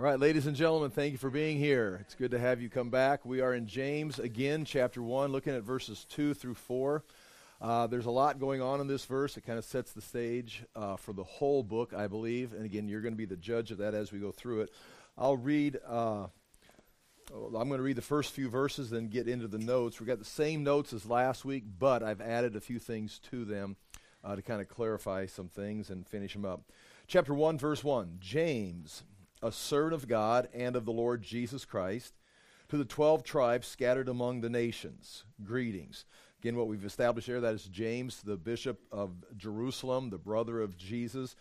All right, ladies and gentlemen, thank you for being here. It's good to have you come back. We are in James again, chapter 1, looking at verses 2 through 4. Uh, there's a lot going on in this verse. It kind of sets the stage uh, for the whole book, I believe. And again, you're going to be the judge of that as we go through it. I'll read. Uh, I'm going to read the first few verses, then get into the notes. We've got the same notes as last week, but I've added a few things to them uh, to kind of clarify some things and finish them up. Chapter 1, verse 1 James a servant of God and of the Lord Jesus Christ, to the 12 tribes scattered among the nations, greetings. Again, what we've established here, that is James, the bishop of Jerusalem, the brother of Jesus.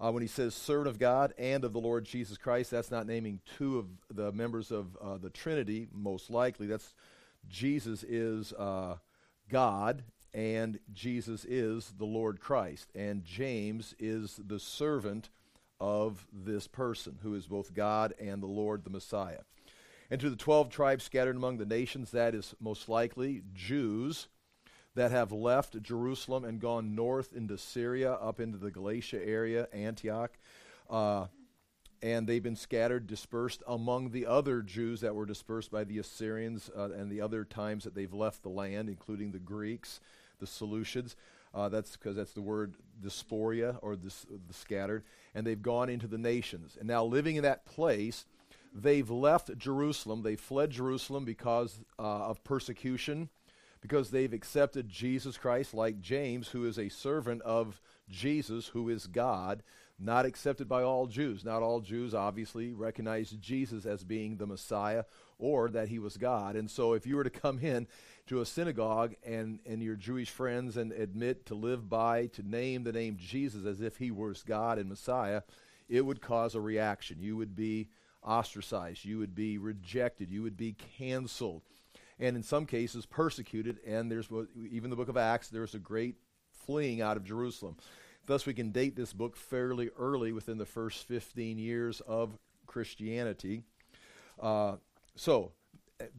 Uh, when he says servant of God and of the Lord Jesus Christ, that's not naming two of the members of uh, the Trinity, most likely. That's Jesus is uh, God and Jesus is the Lord Christ. And James is the servant of this person who is both God and the Lord, the Messiah. And to the 12 tribes scattered among the nations, that is most likely Jews that have left Jerusalem and gone north into Syria, up into the Galatia area, Antioch. Uh, and they've been scattered, dispersed among the other Jews that were dispersed by the Assyrians uh, and the other times that they've left the land, including the Greeks, the Seleucids. Uh, that's because that's the word diaspora or the scattered. And they've gone into the nations. And now, living in that place, they've left Jerusalem. They fled Jerusalem because uh, of persecution, because they've accepted Jesus Christ, like James, who is a servant of Jesus, who is God, not accepted by all Jews. Not all Jews obviously recognize Jesus as being the Messiah or that he was God. And so, if you were to come in to a synagogue and, and your Jewish friends and admit to live by, to name the name Jesus as if he was God and Messiah, it would cause a reaction. You would be ostracized. You would be rejected. You would be canceled. And in some cases, persecuted. And there's even the book of Acts, there's a great fleeing out of Jerusalem. Thus, we can date this book fairly early within the first 15 years of Christianity. Uh, so,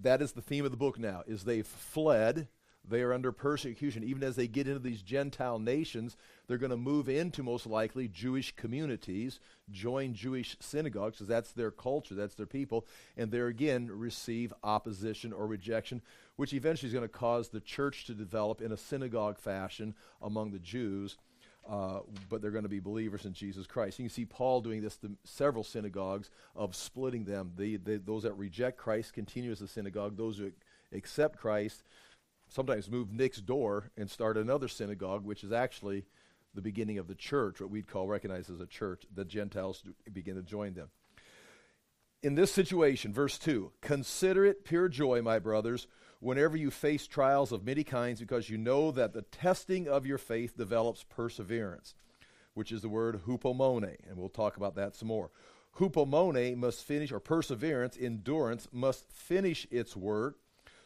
that is the theme of the book now is they've fled they are under persecution. Even as they get into these gentile nations they're going to move into most likely jewish communities join jewish synagogues because that's their culture that's their people and there again receive opposition or rejection which eventually is going to cause the church to develop in a synagogue fashion among the jews uh, but they're going to be believers in Jesus Christ. You can see Paul doing this to several synagogues of splitting them. The, those that reject Christ continue as a synagogue. Those who accept Christ sometimes move next door and start another synagogue, which is actually the beginning of the church, what we'd call recognize as a church. The Gentiles begin to join them. In this situation, verse 2 Consider it pure joy, my brothers whenever you face trials of many kinds, because you know that the testing of your faith develops perseverance, which is the word hupomone, and we'll talk about that some more. Hupomone must finish, or perseverance, endurance, must finish its work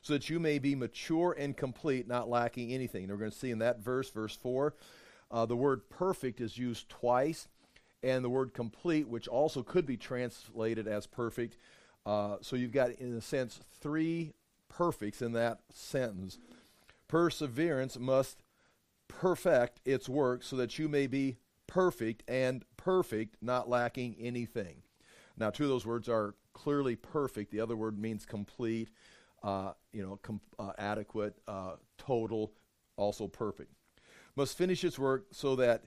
so that you may be mature and complete, not lacking anything. And we're going to see in that verse, verse 4, uh, the word perfect is used twice, and the word complete, which also could be translated as perfect. Uh, so you've got, in a sense, three perfects in that sentence. Perseverance must perfect its work so that you may be perfect and perfect, not lacking anything. Now, two of those words are clearly perfect. The other word means complete, uh, you know, com- uh, adequate, uh, total, also perfect. Must finish its work so that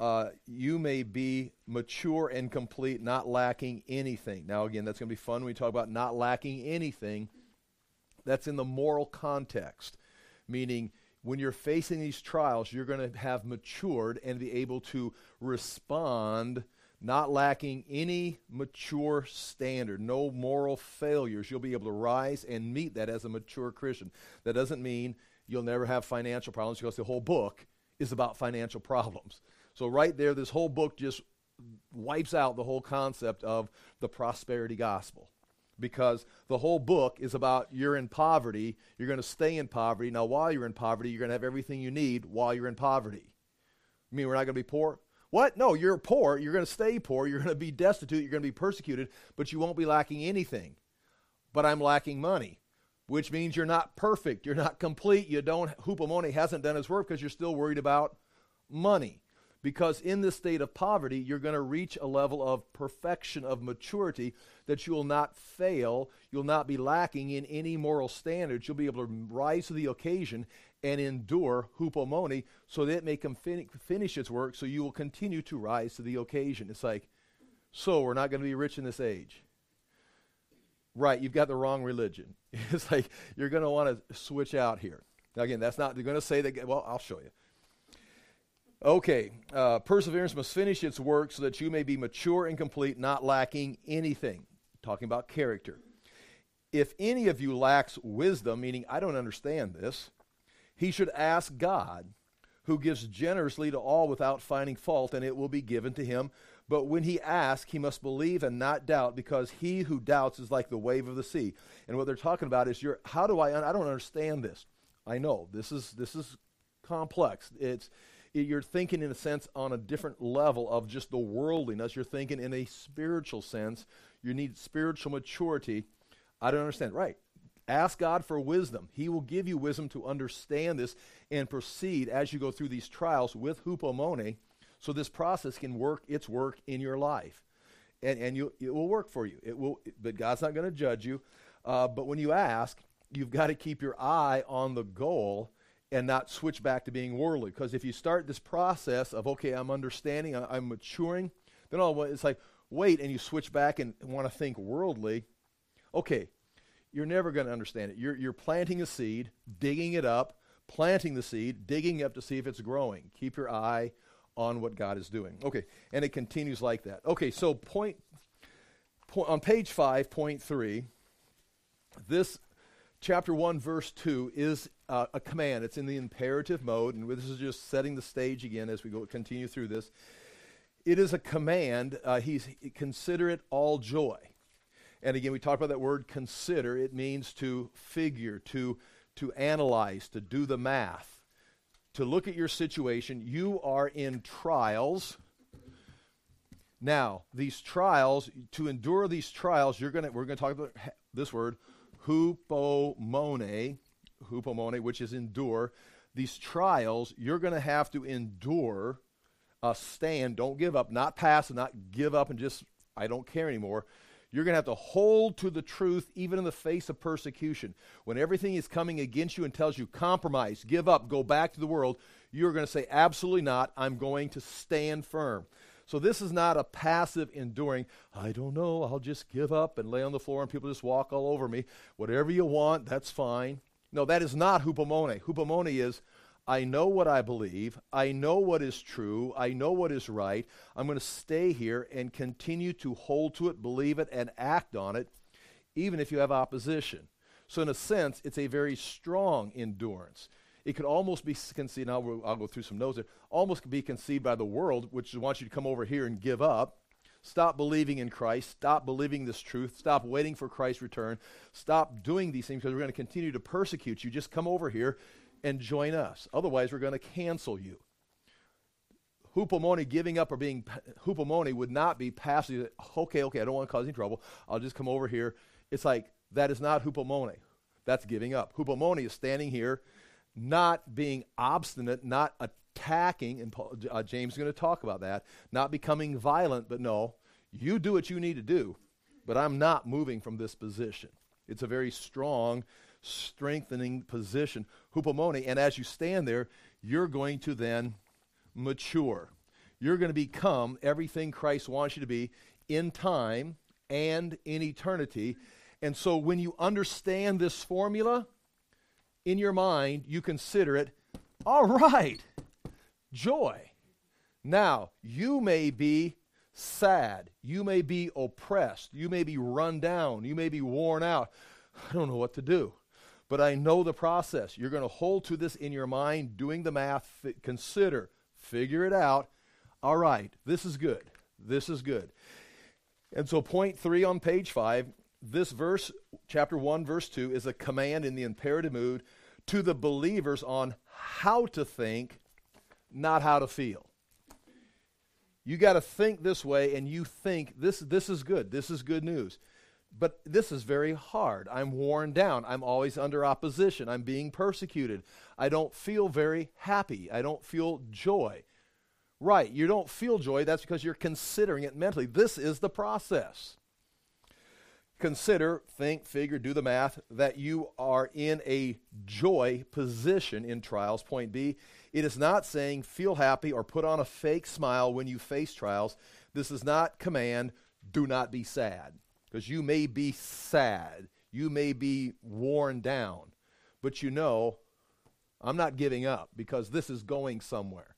uh, you may be mature and complete, not lacking anything. Now, again, that's going to be fun when we talk about not lacking anything. That's in the moral context, meaning when you're facing these trials, you're going to have matured and be able to respond, not lacking any mature standard, no moral failures. You'll be able to rise and meet that as a mature Christian. That doesn't mean you'll never have financial problems because the whole book is about financial problems. So, right there, this whole book just wipes out the whole concept of the prosperity gospel because the whole book is about you're in poverty, you're going to stay in poverty. Now, while you're in poverty, you're going to have everything you need while you're in poverty. I mean, we're not going to be poor? What? No, you're poor. You're going to stay poor. You're going to be destitute. You're going to be persecuted, but you won't be lacking anything. But I'm lacking money, which means you're not perfect. You're not complete. You don't, hupomone hasn't done his work because you're still worried about money. Because in this state of poverty, you're going to reach a level of perfection, of maturity, that you will not fail. You'll not be lacking in any moral standards. You'll be able to rise to the occasion and endure hupomone so that it may fin- finish its work so you will continue to rise to the occasion. It's like, so we're not going to be rich in this age. Right, you've got the wrong religion. It's like you're going to want to switch out here. Now, again, that's not, they're going to say that, well, I'll show you. Okay, uh, perseverance must finish its work so that you may be mature and complete, not lacking anything. Talking about character. If any of you lacks wisdom, meaning I don't understand this, he should ask God, who gives generously to all without finding fault, and it will be given to him. But when he asks, he must believe and not doubt, because he who doubts is like the wave of the sea. And what they're talking about is, you're, how do I? Un- I don't understand this. I know this is this is complex. It's you're thinking in a sense on a different level of just the worldliness. You're thinking in a spiritual sense. You need spiritual maturity. I don't understand. Right. Ask God for wisdom. He will give you wisdom to understand this and proceed as you go through these trials with hupomone so this process can work its work in your life. And, and you, it will work for you. It will, but God's not going to judge you. Uh, but when you ask, you've got to keep your eye on the goal and not switch back to being worldly. Because if you start this process of, okay, I'm understanding, I'm maturing, then all it's like, wait, and you switch back and want to think worldly, okay, you're never going to understand it. You're, you're planting a seed, digging it up, planting the seed, digging up to see if it's growing. Keep your eye on what God is doing. Okay, and it continues like that. Okay, so point, point on page 5, point 3, this chapter 1, verse 2 is uh, a command. It's in the imperative mode, and this is just setting the stage again as we go continue through this. It is a command. Uh, he's consider it all joy. And again, we talked about that word consider. It means to figure, to, to analyze, to do the math, to look at your situation. You are in trials. Now, these trials, to endure these trials, you're gonna we're gonna talk about this word, hupomone, hupomone, which is endure. These trials, you're gonna have to endure, uh, stand, don't give up, not pass, and not give up and just I don't care anymore. You're going to have to hold to the truth even in the face of persecution. When everything is coming against you and tells you, compromise, give up, go back to the world, you're going to say, absolutely not. I'm going to stand firm. So this is not a passive enduring, I don't know, I'll just give up and lay on the floor and people just walk all over me. Whatever you want, that's fine. No, that is not hupomone. Hupomone is, I know what I believe. I know what is true. I know what is right. I'm going to stay here and continue to hold to it, believe it, and act on it, even if you have opposition. So, in a sense, it's a very strong endurance. It could almost be conceived, I'll, I'll go through some notes there, almost be conceived by the world, which wants you to come over here and give up. Stop believing in Christ. Stop believing this truth. Stop waiting for Christ's return. Stop doing these things because we're going to continue to persecute you. Just come over here and join us. Otherwise, we're going to cancel you. Hupomone giving up or being hupomone would not be passive. Okay, okay, I don't want to cause any trouble. I'll just come over here. It's like that is not hupomone. That's giving up. Hupomone is standing here, not being obstinate, not attacking. And Paul, uh, James is going to talk about that. Not becoming violent, but no, you do what you need to do. But I'm not moving from this position. It's a very strong strengthening position, hupomone. And as you stand there, you're going to then mature. You're going to become everything Christ wants you to be in time and in eternity. And so when you understand this formula in your mind, you consider it all right, joy. Now, you may be sad. You may be oppressed. You may be run down. You may be worn out. I don't know what to do but I know the process. You're going to hold to this in your mind, doing the math, f- consider, figure it out. All right, this is good. This is good. And so, point three on page five, this verse, chapter one, verse two, is a command in the imperative mood to the believers on how to think, not how to feel. You got to think this way, and you think this, this is good. This is good news. But this is very hard. I'm worn down. I'm always under opposition. I'm being persecuted. I don't feel very happy. I don't feel joy. Right, you don't feel joy. That's because you're considering it mentally. This is the process. Consider, think, figure, do the math that you are in a joy position in trials. Point B, it is not saying feel happy or put on a fake smile when you face trials. This is not command, do not be sad. Because you may be sad, you may be worn down, but you know, I'm not giving up because this is going somewhere.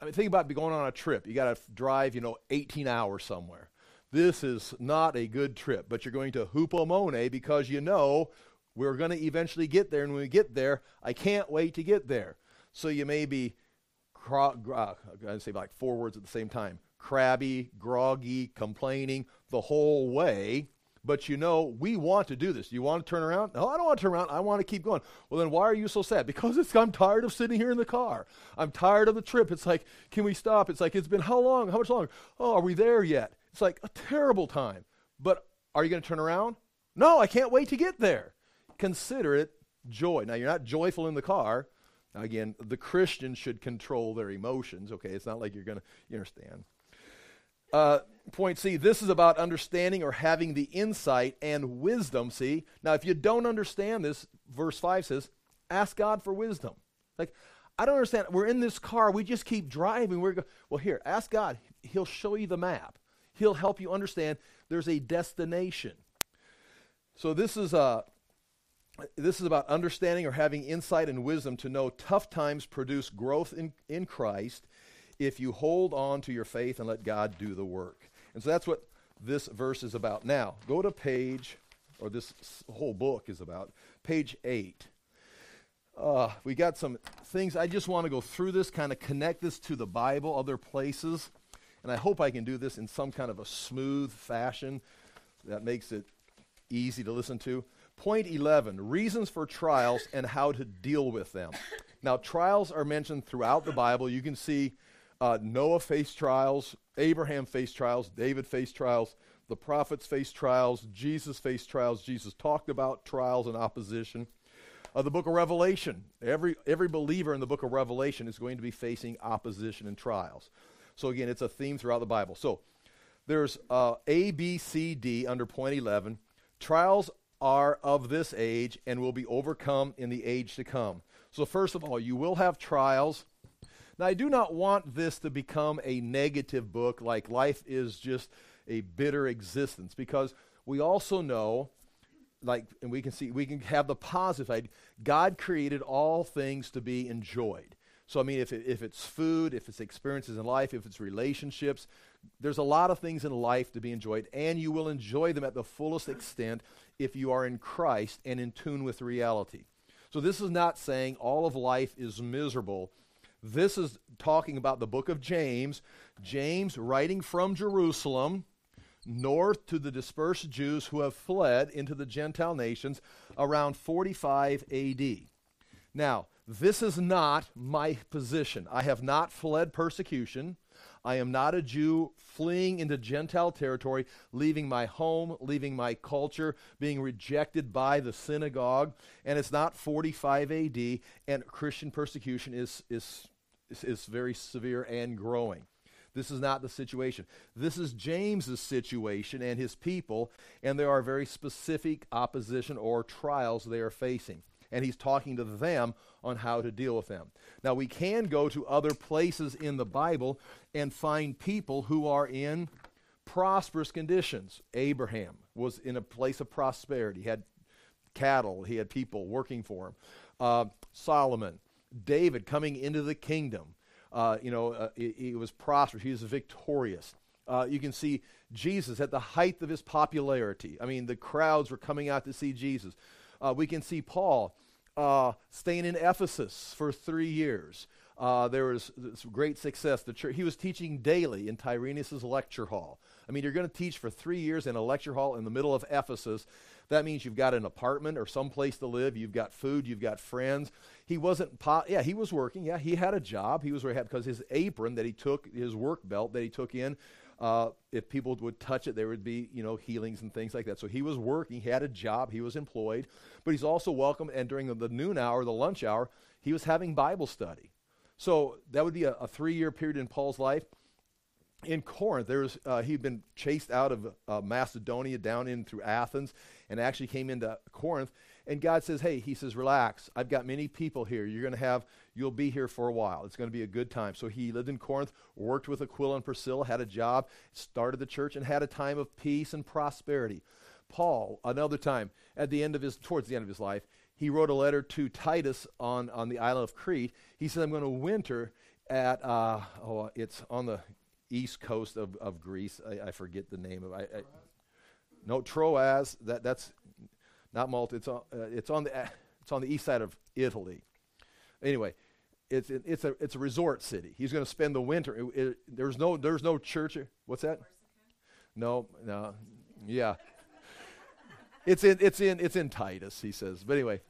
I mean, think about going on a trip. You got to drive, you know, 18 hours somewhere. This is not a good trip, but you're going to Hupomone because you know we're going to eventually get there. And when we get there, I can't wait to get there. So you may be, cro- uh, to say like four words at the same time crabby, groggy, complaining the whole way. But you know, we want to do this. You want to turn around? No, I don't want to turn around. I want to keep going. Well, then why are you so sad? Because it's, I'm tired of sitting here in the car. I'm tired of the trip. It's like, can we stop? It's like, it's been how long? How much longer? Oh, are we there yet? It's like a terrible time. But are you going to turn around? No, I can't wait to get there. Consider it joy. Now, you're not joyful in the car. Now, again, the Christian should control their emotions. Okay, it's not like you're going to, you understand. Uh, point C, this is about understanding or having the insight and wisdom. See, now if you don't understand this, verse 5 says, ask God for wisdom. Like, I don't understand. We're in this car, we just keep driving. We're go- well, here, ask God. He'll show you the map, He'll help you understand there's a destination. So this is uh, this is about understanding or having insight and wisdom to know tough times produce growth in, in Christ if you hold on to your faith and let God do the work. And so that's what this verse is about. Now, go to page, or this whole book is about, page 8. Uh, we got some things. I just want to go through this, kind of connect this to the Bible, other places. And I hope I can do this in some kind of a smooth fashion that makes it easy to listen to. Point 11 reasons for trials and how to deal with them. Now, trials are mentioned throughout the Bible. You can see uh, Noah faced trials, Abraham faced trials, David faced trials, the prophets faced trials, Jesus faced trials. Jesus talked about trials and opposition. Uh, the book of Revelation, every, every believer in the book of Revelation is going to be facing opposition and trials. So, again, it's a theme throughout the Bible. So, there's uh, A, B, C, D under point 11. Trials are of this age and will be overcome in the age to come. So, first of all, you will have trials now, I do not want this to become a negative book like life is just a bitter existence because we also know like and we can see we can have the positive side god created all things to be enjoyed so i mean if, if it's food if it's experiences in life if it's relationships there's a lot of things in life to be enjoyed and you will enjoy them at the fullest extent if you are in christ and in tune with reality so this is not saying all of life is miserable this is talking about the book of James. James writing from Jerusalem north to the dispersed Jews who have fled into the Gentile nations around 45 AD. Now, this is not my position. I have not fled persecution. I am not a Jew fleeing into Gentile territory, leaving my home, leaving my culture, being rejected by the synagogue. And it's not 45 AD, and Christian persecution is, is is, is very severe and growing. This is not the situation. This is James's situation and his people, and there are very specific opposition or trials they are facing. And he's talking to them on how to deal with them. Now, we can go to other places in the Bible and find people who are in prosperous conditions. Abraham was in a place of prosperity, he had cattle, he had people working for him. Uh, Solomon David coming into the kingdom. Uh, you know, uh, was prosperous, he was victorious. Uh, you can see Jesus at the height of his popularity. I mean, the crowds were coming out to see Jesus. Uh, we can see Paul uh, staying in Ephesus for three years. Uh, there was great success. The church, he was teaching daily in Tyrannus' lecture hall. I mean, you're going to teach for three years in a lecture hall in the middle of Ephesus. That means you've got an apartment or some place to live. You've got food. You've got friends. He wasn't, po- yeah, he was working. Yeah, he had a job. He was because his apron that he took, his work belt that he took in, uh, if people would touch it, there would be, you know, healings and things like that. So he was working. He had a job. He was employed. But he's also welcome. And during the, noon hour, the lunch hour, he was having Bible study. So that would be a, a three year period in Paul's life. In Corinth, there's uh, he'd been chased out of uh, Macedonia down in through Athens, and actually came into Corinth. And God says, "Hey," He says, "Relax. I've got many people here. You're going to have. You'll be here for a while. It's going to be a good time." So he lived in Corinth, worked with Aquila and Priscilla, had a job, started the church, and had a time of peace and prosperity. Paul, another time, at the end of his, towards the end of his life, he wrote a letter to Titus on, on the island of Crete. He said, I'm going to winter at, uh, oh, it's on the east coast of, of Greece. I, I forget the name of it. No, Troas. That, that's not Malta. It's on, uh, it's, on the, uh, it's on the east side of Italy. Anyway, it's, it, it's, a, it's a resort city. He's going to spend the winter. It, it, there's, no, there's no church. What's that? No, no. Yeah it's in it's in it's in Titus, he says. But anyway,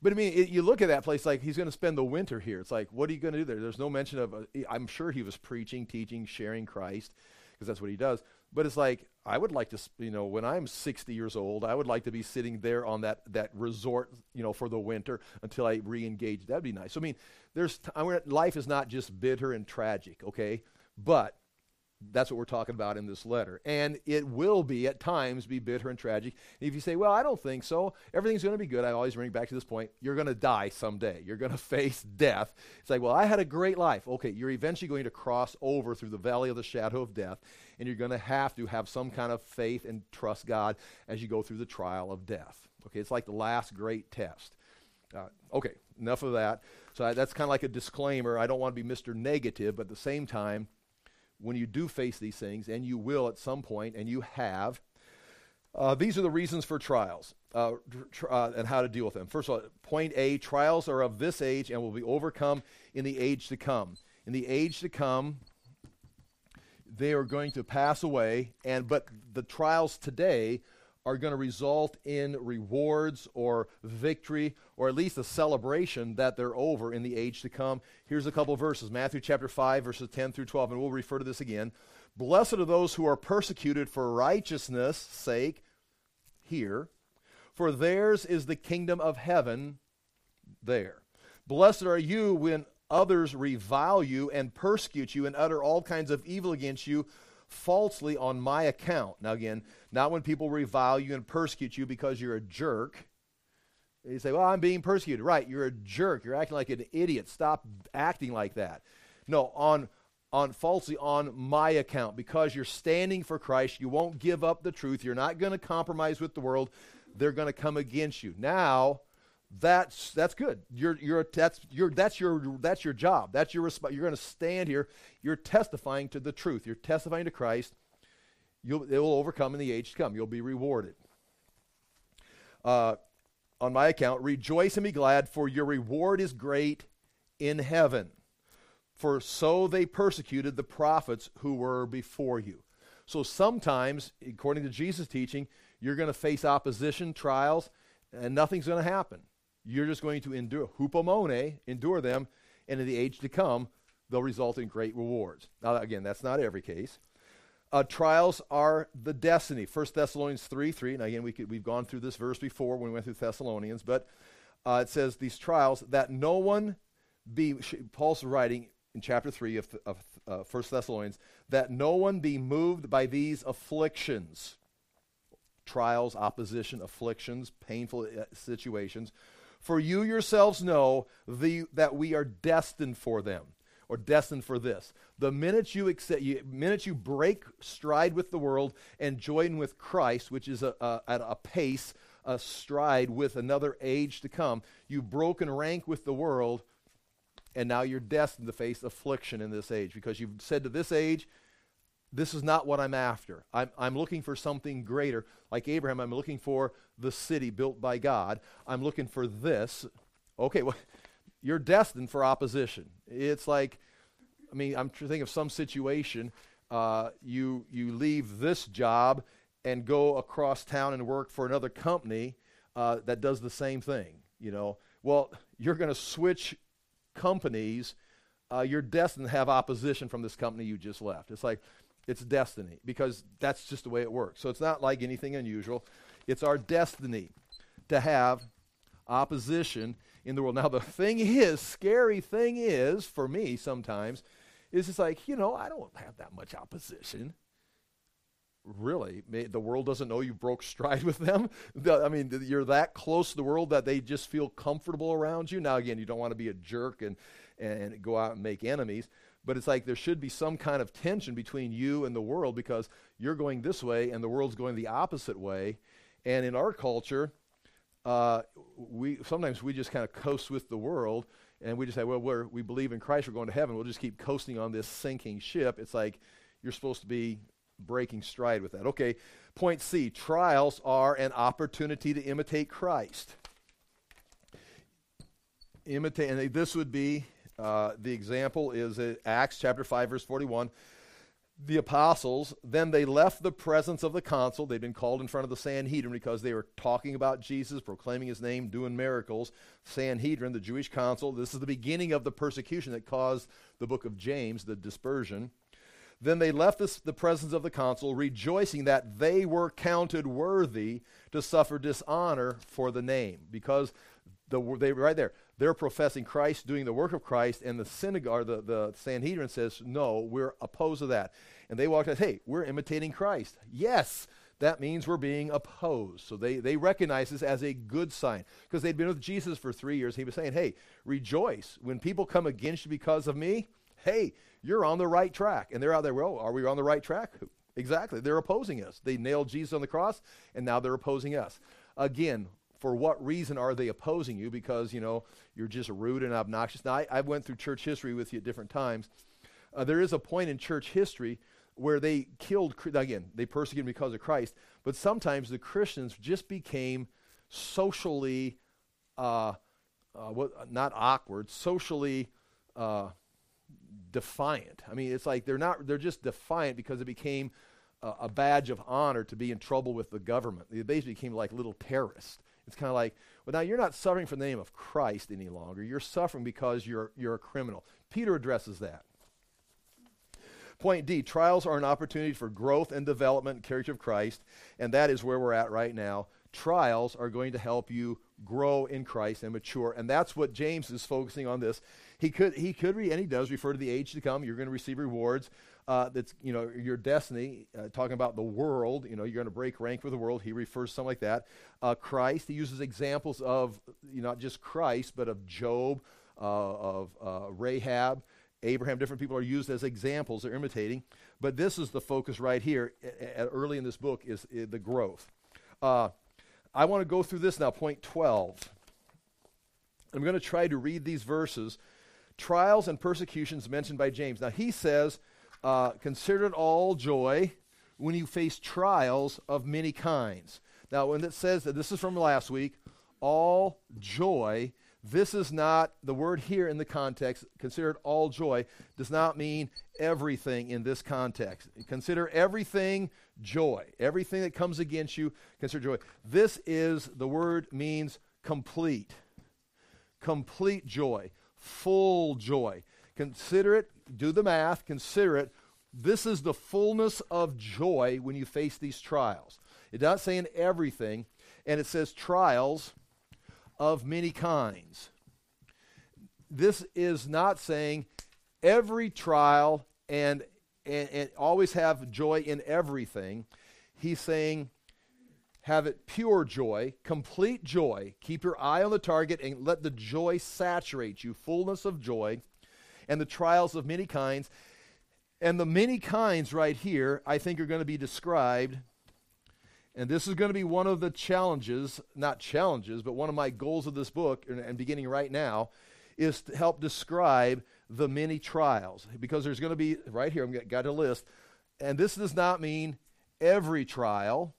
but I mean, it, you look at that place like he's going to spend the winter here. It's like, what are you going to do there? There's no mention of. i I'm sure he was preaching, teaching, sharing Christ, because that's what he does. But it's like I would like to, you know, when I'm 60 years old, I would like to be sitting there on that that resort, you know, for the winter until I re-engage. That'd be nice. I mean, there's t- life is not just bitter and tragic, okay? But that's what we're talking about in this letter. And it will be at times be bitter and tragic. And if you say, well, I don't think so, everything's going to be good, I always bring back to this point, you're going to die someday. You're going to face death. It's like, well, I had a great life. Okay, you're eventually going to cross over through the valley of the shadow of death, and you're going to have to have some kind of faith and trust God as you go through the trial of death. Okay, it's like the last great test. Uh, okay, enough of that. So I, that's kind of like a disclaimer. I don't want to be Mr. Negative, but at the same time, when you do face these things, and you will at some point, and you have, uh, these are the reasons for trials uh, tr- uh, and how to deal with them. First of all, point A trials are of this age and will be overcome in the age to come. In the age to come, they are going to pass away, and but the trials today are going to result in rewards or victory or at least a celebration that they're over in the age to come. Here's a couple verses Matthew chapter 5, verses 10 through 12, and we'll refer to this again. Blessed are those who are persecuted for righteousness' sake, here, for theirs is the kingdom of heaven there. Blessed are you when others revile you and persecute you and utter all kinds of evil against you falsely on my account. Now, again, not when people revile you and persecute you because you're a jerk. You say, Well, I'm being persecuted. Right, you're a jerk. You're acting like an idiot. Stop acting like that. No, on on falsely on my account because you're standing for Christ. You won't give up the truth. You're not going to compromise with the world. They're going to come against you. Now, that's that's good. You're you're that's your that's your that's your job. That's your resp- You're going to stand here. You're testifying to the truth. You're testifying to Christ. You'll it will overcome in the age to come. You'll be rewarded. Uh, on my account, rejoice and be glad, for your reward is great in heaven. For so they persecuted the prophets who were before you. So sometimes, according to Jesus' teaching, you're going to face opposition, trials, and nothing's going to happen. You're just going to endure, hupomone, endure them, and in the age to come, they'll result in great rewards. Now, again, that's not every case. Uh, trials are the destiny. 1 Thessalonians 3 3. Now, again, we could, we've gone through this verse before when we went through Thessalonians, but uh, it says these trials that no one be, Paul's writing in chapter 3 of, of uh, 1 Thessalonians, that no one be moved by these afflictions, trials, opposition, afflictions, painful uh, situations, for you yourselves know the, that we are destined for them, or destined for this. The minute you, accept, you, minute you break stride with the world and join with Christ, which is a, a, at a pace, a stride with another age to come, you've broken rank with the world, and now you're destined to face affliction in this age because you've said to this age, this is not what I'm after. I'm, I'm looking for something greater. Like Abraham, I'm looking for the city built by God. I'm looking for this. Okay, well, you're destined for opposition. It's like, I mean, I'm thinking of some situation. Uh, you you leave this job and go across town and work for another company uh, that does the same thing. You know, well, you're going to switch companies. Uh, you're destined to have opposition from this company you just left. It's like it's destiny because that's just the way it works. So it's not like anything unusual. It's our destiny to have opposition in the world. Now, the thing is, scary thing is, for me sometimes, is it's like, you know, I don't have that much opposition. Really? The world doesn't know you broke stride with them? I mean, you're that close to the world that they just feel comfortable around you. Now, again, you don't want to be a jerk and, and go out and make enemies, but it's like there should be some kind of tension between you and the world because you're going this way and the world's going the opposite way. And in our culture, uh, we sometimes we just kind of coast with the world and we just say, well, we're, we believe in Christ, we're going to heaven. We'll just keep coasting on this sinking ship. It's like you're supposed to be breaking stride with that. Okay, point C trials are an opportunity to imitate Christ. Imitate, and this would be uh, the example is Acts chapter 5, verse 41 the apostles, then they left the presence of the consul. They'd been called in front of the Sanhedrin because they were talking about Jesus, proclaiming his name, doing miracles. Sanhedrin, the Jewish consul, this is the beginning of the persecution that caused the book of James, the dispersion. Then they left this, the presence of the consul, rejoicing that they were counted worthy to suffer dishonor for the name. Because the, they right there, they're professing Christ, doing the work of Christ, and the synagogue, the, the Sanhedrin says, no, we're opposed to that. And they walked out, hey, we're imitating Christ. Yes, that means we're being opposed. So they, they recognize this as a good sign because they'd been with Jesus for three years. He was saying, hey, rejoice. When people come against you because of me, hey, you're on the right track. And they're out there, well, are we on the right track? Exactly. They're opposing us. They nailed Jesus on the cross, and now they're opposing us. Again, for what reason are they opposing you? Because, you know, you're just rude and obnoxious. Now, I, I went through church history with you at different times. Uh, there is a point in church history where they killed, again, they persecuted because of Christ, but sometimes the Christians just became socially, uh, uh, not awkward, socially uh, defiant. I mean, it's like they're not, they're just defiant because it became a, a badge of honor to be in trouble with the government. They basically became like little terrorists. It's kind of like, well, now you're not suffering for the name of Christ any longer. You're suffering because you're, you're a criminal. Peter addresses that. Point D trials are an opportunity for growth and development in character of Christ, and that is where we're at right now. Trials are going to help you grow in Christ and mature, and that's what James is focusing on this. He could, he could, re- and he does refer to the age to come. You're going to receive rewards uh, that's you know your destiny, uh, talking about the world. You know you're going to break rank with the world. He refers to something like that. Uh, Christ. He uses examples of you know, not just Christ, but of Job, uh, of uh, Rahab, Abraham. Different people are used as examples. They're imitating. But this is the focus right here. early in this book is the growth. Uh, I want to go through this now. Point twelve. I'm going to try to read these verses. Trials and persecutions mentioned by James. Now he says uh, consider it all joy when you face trials of many kinds. Now, when it says that this is from last week, all joy, this is not the word here in the context, consider it all joy, does not mean everything in this context. Consider everything joy. Everything that comes against you, consider joy. This is, the word means complete. Complete joy. Full joy. Consider it do the math, consider it. This is the fullness of joy when you face these trials. It's not saying everything, and it says trials of many kinds. This is not saying every trial and, and, and always have joy in everything. He's saying have it pure joy, complete joy. Keep your eye on the target and let the joy saturate you, fullness of joy and the trials of many kinds. And the many kinds right here, I think, are going to be described. And this is going to be one of the challenges, not challenges, but one of my goals of this book, and, beginning right now, is to help describe the many trials. Because there's going to be, right here, I've got a list. And this does not mean every trial,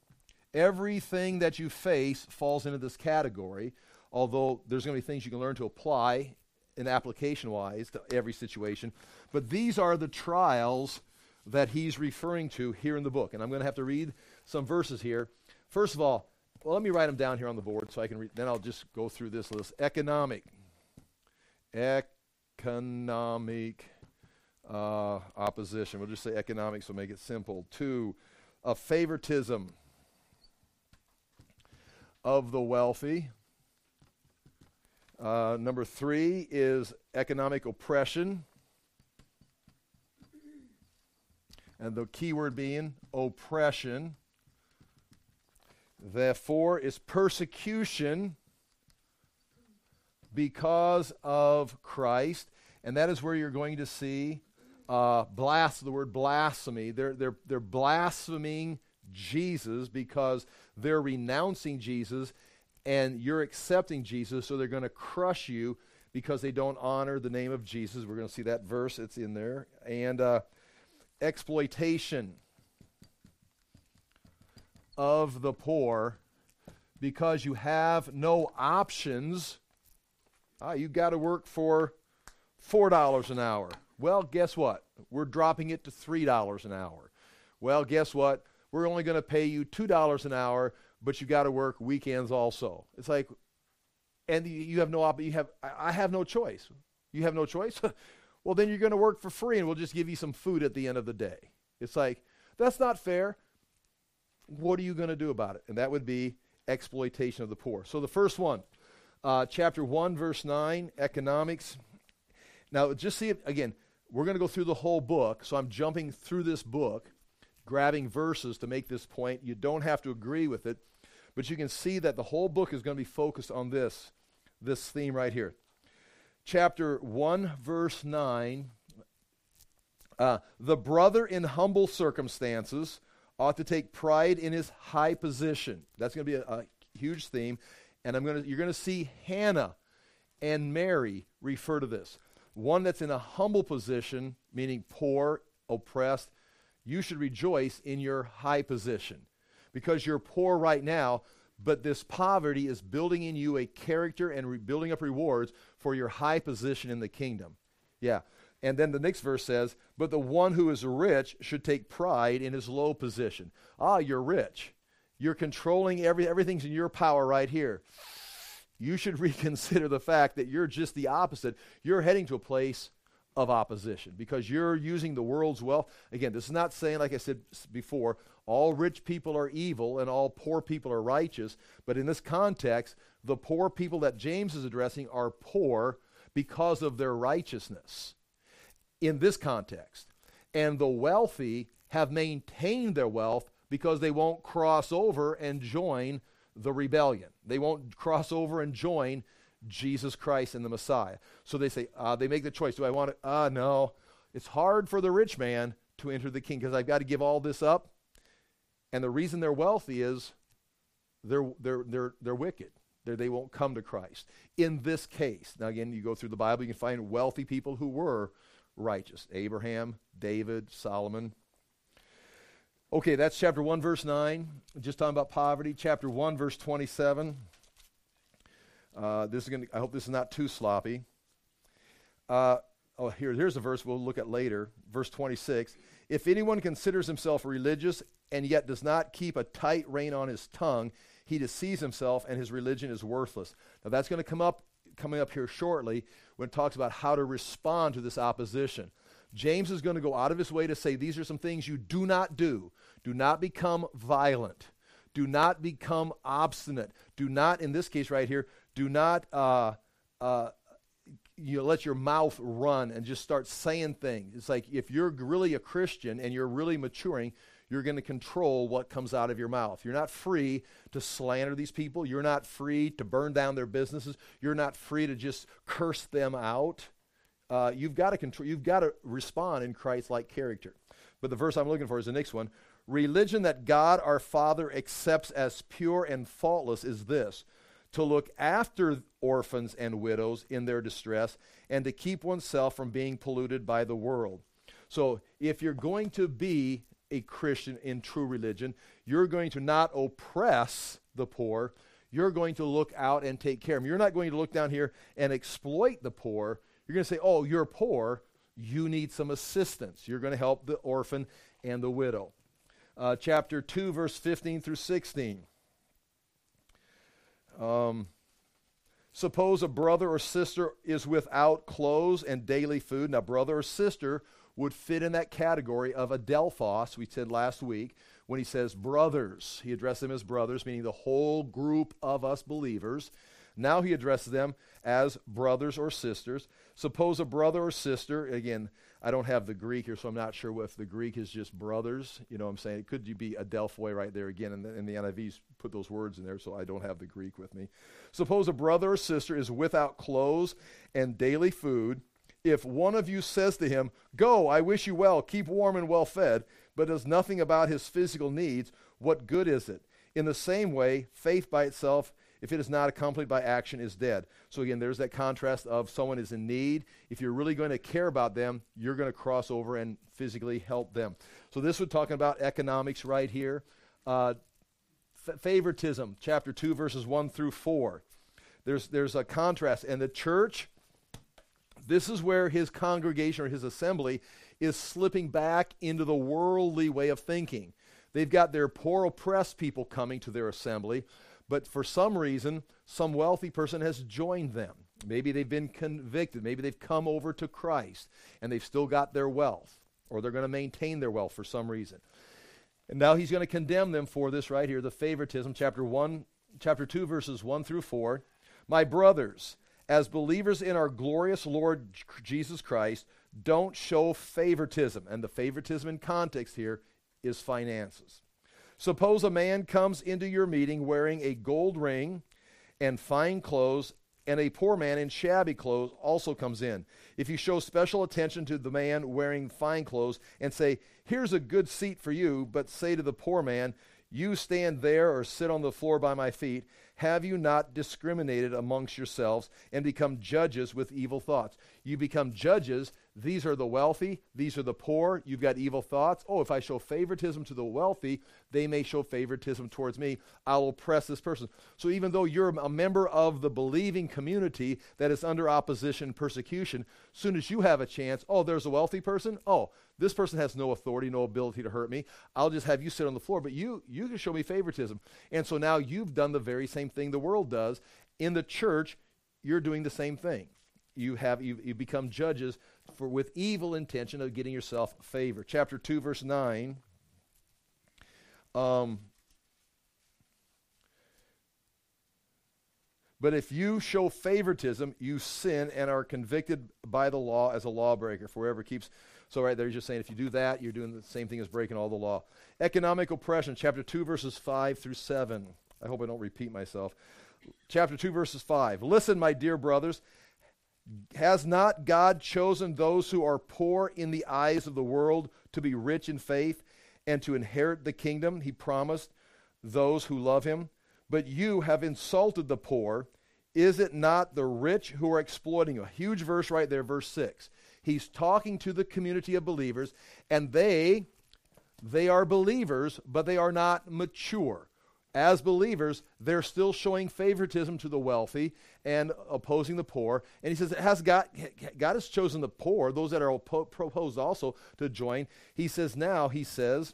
everything that you face falls into this category, although there's going to be things you can learn to apply in application wise to every situation. But these are the trials that he's referring to here in the book. And I'm going to have to read some verses here. First of all, well, let me write them down here on the board so I can read. Then I'll just go through this list. Economic. Economic uh, opposition. We'll just say economics will make it simple. Two, a favoritism of the wealthy. Uh, number three is economic oppression. And the key word being oppression. The four is persecution because of Christ. And that is where you're going to see uh, blast, the word blasphemy. They're, they're, they're blaspheming Jesus because they're renouncing Jesus and you're accepting Jesus, so they're going to crush you because they don't honor the name of Jesus. We're going to see that verse, it's in there. And uh, exploitation of the poor because you have no options. Ah, you got to work for $4 an hour. Well, guess what? We're dropping it to $3 an hour. Well, guess what? We're only going to pay you $2 an hour, but you got to work weekends also. It's like, and you have no op- you have I have no choice. You have no choice. well, then you're going to work for free, and we'll just give you some food at the end of the day. It's like that's not fair. What are you going to do about it? And that would be exploitation of the poor. So the first one, uh, chapter one, verse nine, economics. Now, just see it again. We're going to go through the whole book, so I'm jumping through this book, grabbing verses to make this point. You don't have to agree with it but you can see that the whole book is going to be focused on this, this theme right here. Chapter 1, verse 9. Uh, the brother in humble circumstances ought to take pride in his high position. That's going to be a, a huge theme. And I'm going to, you're going to see Hannah and Mary refer to this. One that's in a humble position, meaning poor, oppressed, you should rejoice in your high position because you're poor right now, but this poverty is building in you a character and re- building up rewards for your high position in the kingdom. Yeah. And then the next verse says, But the one who is rich should take pride in his low position. Ah, you're rich. You're controlling every, everything's in your power right here. You should reconsider the fact that you're just the opposite. You're heading to a place of opposition because you're using the world's wealth. Again, this is not saying, like I said before, all rich people are evil and all poor people are righteous. But in this context, the poor people that James is addressing are poor because of their righteousness. In this context. And the wealthy have maintained their wealth because they won't cross over and join the rebellion. They won't cross over and join Jesus Christ and the Messiah. So they say, uh, they make the choice. Do I want to? Ah, uh, no. It's hard for the rich man to enter the king because I've got to give all this up. And the reason they're wealthy is they're, they're, they're, they're wicked. They're, they won't come to Christ. In this case, now again, you go through the Bible, you can find wealthy people who were righteous Abraham, David, Solomon. Okay, that's chapter 1, verse 9. Just talking about poverty. Chapter 1, verse 27. Uh, this is going I hope this is not too sloppy. Uh, oh, here, here's a verse we'll look at later. Verse 26. If anyone considers himself religious and yet does not keep a tight rein on his tongue, he deceives himself and his religion is worthless. Now that's going to come up coming up here shortly when it talks about how to respond to this opposition. James is going to go out of his way to say these are some things you do not do. Do not become violent. Do not become obstinate. Do not, in this case right here, do not uh, uh, you know, let your mouth run and just start saying things. It's like if you're really a Christian and you're really maturing, you're going to control what comes out of your mouth. You're not free to slander these people. You're not free to burn down their businesses. You're not free to just curse them out. Uh, you've got to control. You've got to respond in Christ-like character. But the verse I'm looking for is the next one. Religion that God our Father accepts as pure and faultless is this: to look after orphans and widows in their distress, and to keep oneself from being polluted by the world. So, if you're going to be a Christian in true religion, you're going to not oppress the poor. You're going to look out and take care of them. You're not going to look down here and exploit the poor. You're going to say, oh, you're poor. You need some assistance. You're going to help the orphan and the widow. Uh, chapter 2, verse 15 through 16. Um, suppose a brother or sister is without clothes and daily food. Now, brother or sister would fit in that category of adelphos, we said last week, when he says brothers. He addressed them as brothers, meaning the whole group of us believers. Now he addresses them as brothers or sisters. Suppose a brother or sister, again, I don't have the Greek here, so I'm not sure if the Greek is just brothers. You know what I'm saying? It could be Adelphoi right there again, and the, and the NIV's put those words in there, so I don't have the Greek with me. Suppose a brother or sister is without clothes and daily food. If one of you says to him, Go, I wish you well, keep warm and well fed, but does nothing about his physical needs, what good is it? In the same way, faith by itself if it is not accompanied by action, is dead. So again, there's that contrast of someone is in need. If you're really going to care about them, you're going to cross over and physically help them. So this would talking about economics right here. Uh, f- favoritism, chapter 2, verses 1 through 4. There's, there's a contrast. And the church, this is where his congregation or his assembly is slipping back into the worldly way of thinking. They've got their poor, oppressed people coming to their assembly but for some reason, some wealthy person has joined them. Maybe they've been convicted. Maybe they've come over to Christ and they've still got their wealth, or they're going to maintain their wealth for some reason. And now he's going to condemn them for this right here, the favoritism, chapter 1, chapter 2, verses 1 through 4. My brothers, as believers in our glorious Lord Jesus Christ, don't show favoritism. And the favoritism in context here is finances. Suppose a man comes into your meeting wearing a gold ring and fine clothes, and a poor man in shabby clothes also comes in. If you show special attention to the man wearing fine clothes and say, Here's a good seat for you, but say to the poor man, You stand there or sit on the floor by my feet, have you not discriminated amongst yourselves and become judges with evil thoughts? You become judges these are the wealthy, these are the poor. You've got evil thoughts. Oh, if I show favoritism to the wealthy, they may show favoritism towards me. I'll oppress this person. So even though you're a member of the believing community that is under opposition, persecution, soon as you have a chance, oh, there's a wealthy person. Oh, this person has no authority, no ability to hurt me. I'll just have you sit on the floor, but you you can show me favoritism. And so now you've done the very same thing the world does. In the church, you're doing the same thing. You have you, you become judges for with evil intention of getting yourself favor. Chapter 2, verse 9. Um, but if you show favoritism, you sin and are convicted by the law as a lawbreaker. Forever keeps. So, right there, he's just saying if you do that, you're doing the same thing as breaking all the law. Economic oppression, chapter 2, verses 5 through 7. I hope I don't repeat myself. Chapter 2, verses 5. Listen, my dear brothers has not God chosen those who are poor in the eyes of the world to be rich in faith and to inherit the kingdom he promised those who love him? But you have insulted the poor. Is it not the rich who are exploiting you? A huge verse right there, verse 6. He's talking to the community of believers, and they they are believers, but they are not mature as believers, they're still showing favoritism to the wealthy and opposing the poor. And he says, it has God, God has chosen the poor, those that are proposed also to join. He says, now, he says,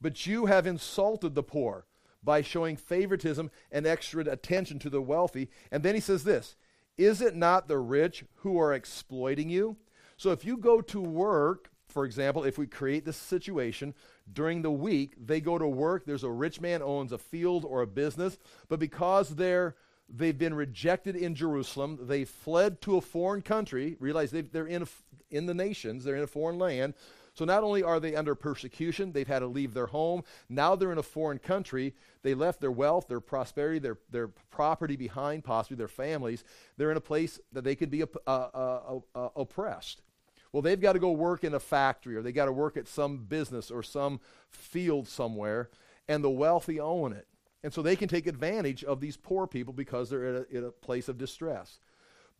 but you have insulted the poor by showing favoritism and extra attention to the wealthy. And then he says this Is it not the rich who are exploiting you? So if you go to work, for example, if we create this situation during the week, they go to work. There's a rich man owns a field or a business, but because they're they've been rejected in Jerusalem, they fled to a foreign country. Realize they are in in the nations, they're in a foreign land. So not only are they under persecution, they've had to leave their home. Now they're in a foreign country. They left their wealth, their prosperity, their their property behind, possibly their families. They're in a place that they could be uh, uh, uh, oppressed. Well, they've got to go work in a factory or they got to work at some business or some field somewhere, and the wealthy own it. And so they can take advantage of these poor people because they're at a, in a place of distress.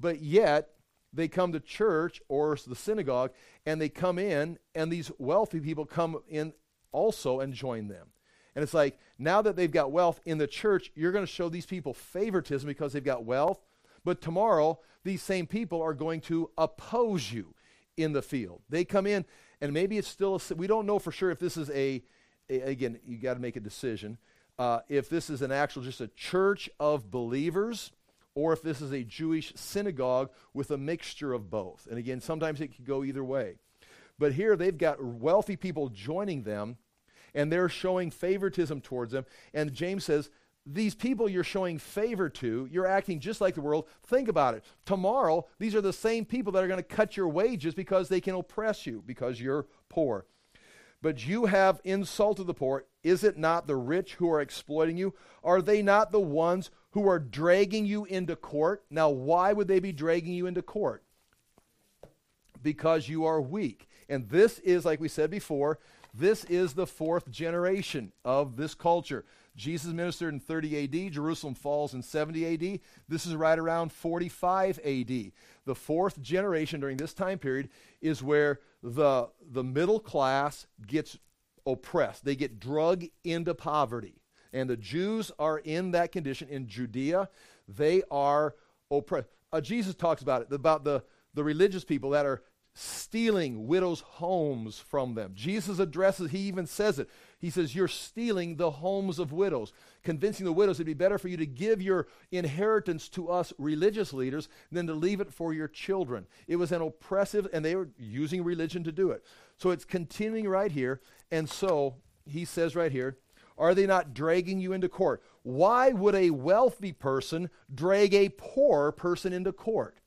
But yet, they come to church or the synagogue and they come in, and these wealthy people come in also and join them. And it's like, now that they've got wealth in the church, you're going to show these people favoritism because they've got wealth. But tomorrow, these same people are going to oppose you in the field. They come in, and maybe it's still, a, we don't know for sure if this is a, a again, you got to make a decision. Uh, if this is an actual, just a church of believers, or if this is a Jewish synagogue with a mixture of both. And again, sometimes it could go either way. But here they've got wealthy people joining them, and they're showing favoritism towards them. And James says, these people you're showing favor to, you're acting just like the world. Think about it. Tomorrow, these are the same people that are going to cut your wages because they can oppress you because you're poor. But you have insulted the poor. Is it not the rich who are exploiting you? Are they not the ones who are dragging you into court? Now, why would they be dragging you into court? Because you are weak. And this is, like we said before, this is the fourth generation of this culture. Jesus ministered in 30 AD. Jerusalem falls in 70 AD. This is right around 45 AD. The fourth generation during this time period is where the, the middle class gets oppressed. They get drug into poverty. And the Jews are in that condition in Judea. They are oppressed. Uh, Jesus talks about it, about the, the religious people that are stealing widows' homes from them. Jesus addresses, he even says it. He says, You're stealing the homes of widows, convincing the widows it'd be better for you to give your inheritance to us religious leaders than to leave it for your children. It was an oppressive, and they were using religion to do it. So it's continuing right here. And so he says right here, Are they not dragging you into court? Why would a wealthy person drag a poor person into court?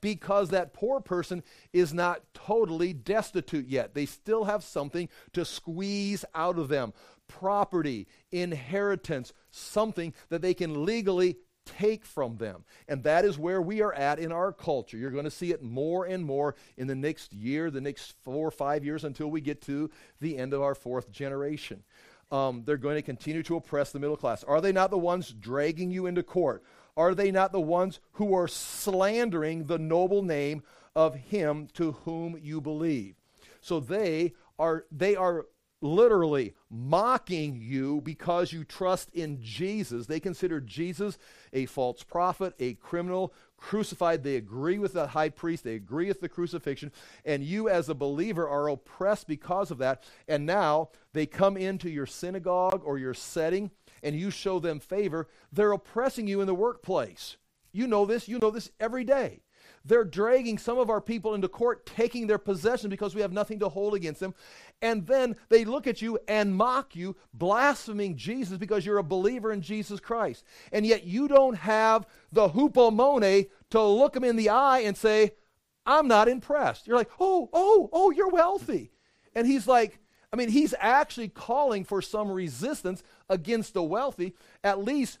Because that poor person is not totally destitute yet. They still have something to squeeze out of them property, inheritance, something that they can legally take from them. And that is where we are at in our culture. You're going to see it more and more in the next year, the next four or five years until we get to the end of our fourth generation. Um, they're going to continue to oppress the middle class. Are they not the ones dragging you into court? Are they not the ones who are slandering the noble name of him to whom you believe? So they are they are literally mocking you because you trust in Jesus. They consider Jesus a false prophet, a criminal, crucified. They agree with the high priest, they agree with the crucifixion, and you as a believer are oppressed because of that. And now they come into your synagogue or your setting and you show them favor, they're oppressing you in the workplace. You know this, you know this every day. They're dragging some of our people into court, taking their possession because we have nothing to hold against them. And then they look at you and mock you, blaspheming Jesus because you're a believer in Jesus Christ. And yet you don't have the hupomone to look them in the eye and say, I'm not impressed. You're like, oh, oh, oh, you're wealthy. And he's like, I mean, he's actually calling for some resistance against the wealthy. At least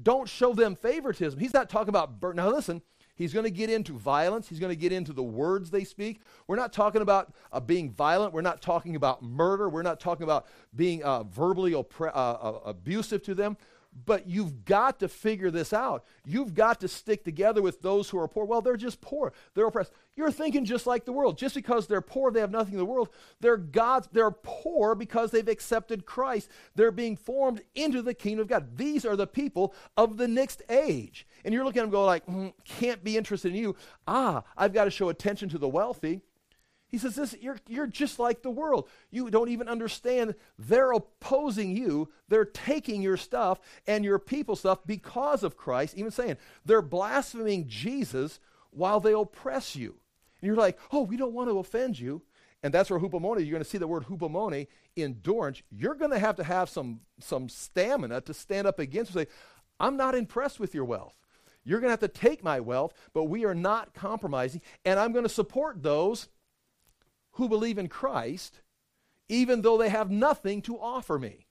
don't show them favoritism. He's not talking about, bur- now listen, he's going to get into violence. He's going to get into the words they speak. We're not talking about uh, being violent. We're not talking about murder. We're not talking about being uh, verbally oppre- uh, uh abusive to them. But you've got to figure this out. You've got to stick together with those who are poor. Well, they're just poor. They're oppressed. You're thinking just like the world. Just because they're poor, they have nothing in the world. They're God's, they're poor because they've accepted Christ. They're being formed into the kingdom of God. These are the people of the next age. And you're looking at them going like, mm, can't be interested in you. Ah, I've got to show attention to the wealthy. He says, this, you're, you're just like the world. You don't even understand. They're opposing you. They're taking your stuff and your people stuff because of Christ. Even saying, they're blaspheming Jesus while they oppress you. And you're like, oh, we don't want to offend you. And that's where hupomone, you're going to see the word hupomone, endurance. You're going to have to have some, some stamina to stand up against and say, I'm not impressed with your wealth. You're going to have to take my wealth, but we are not compromising. And I'm going to support those who believe in Christ, even though they have nothing to offer me.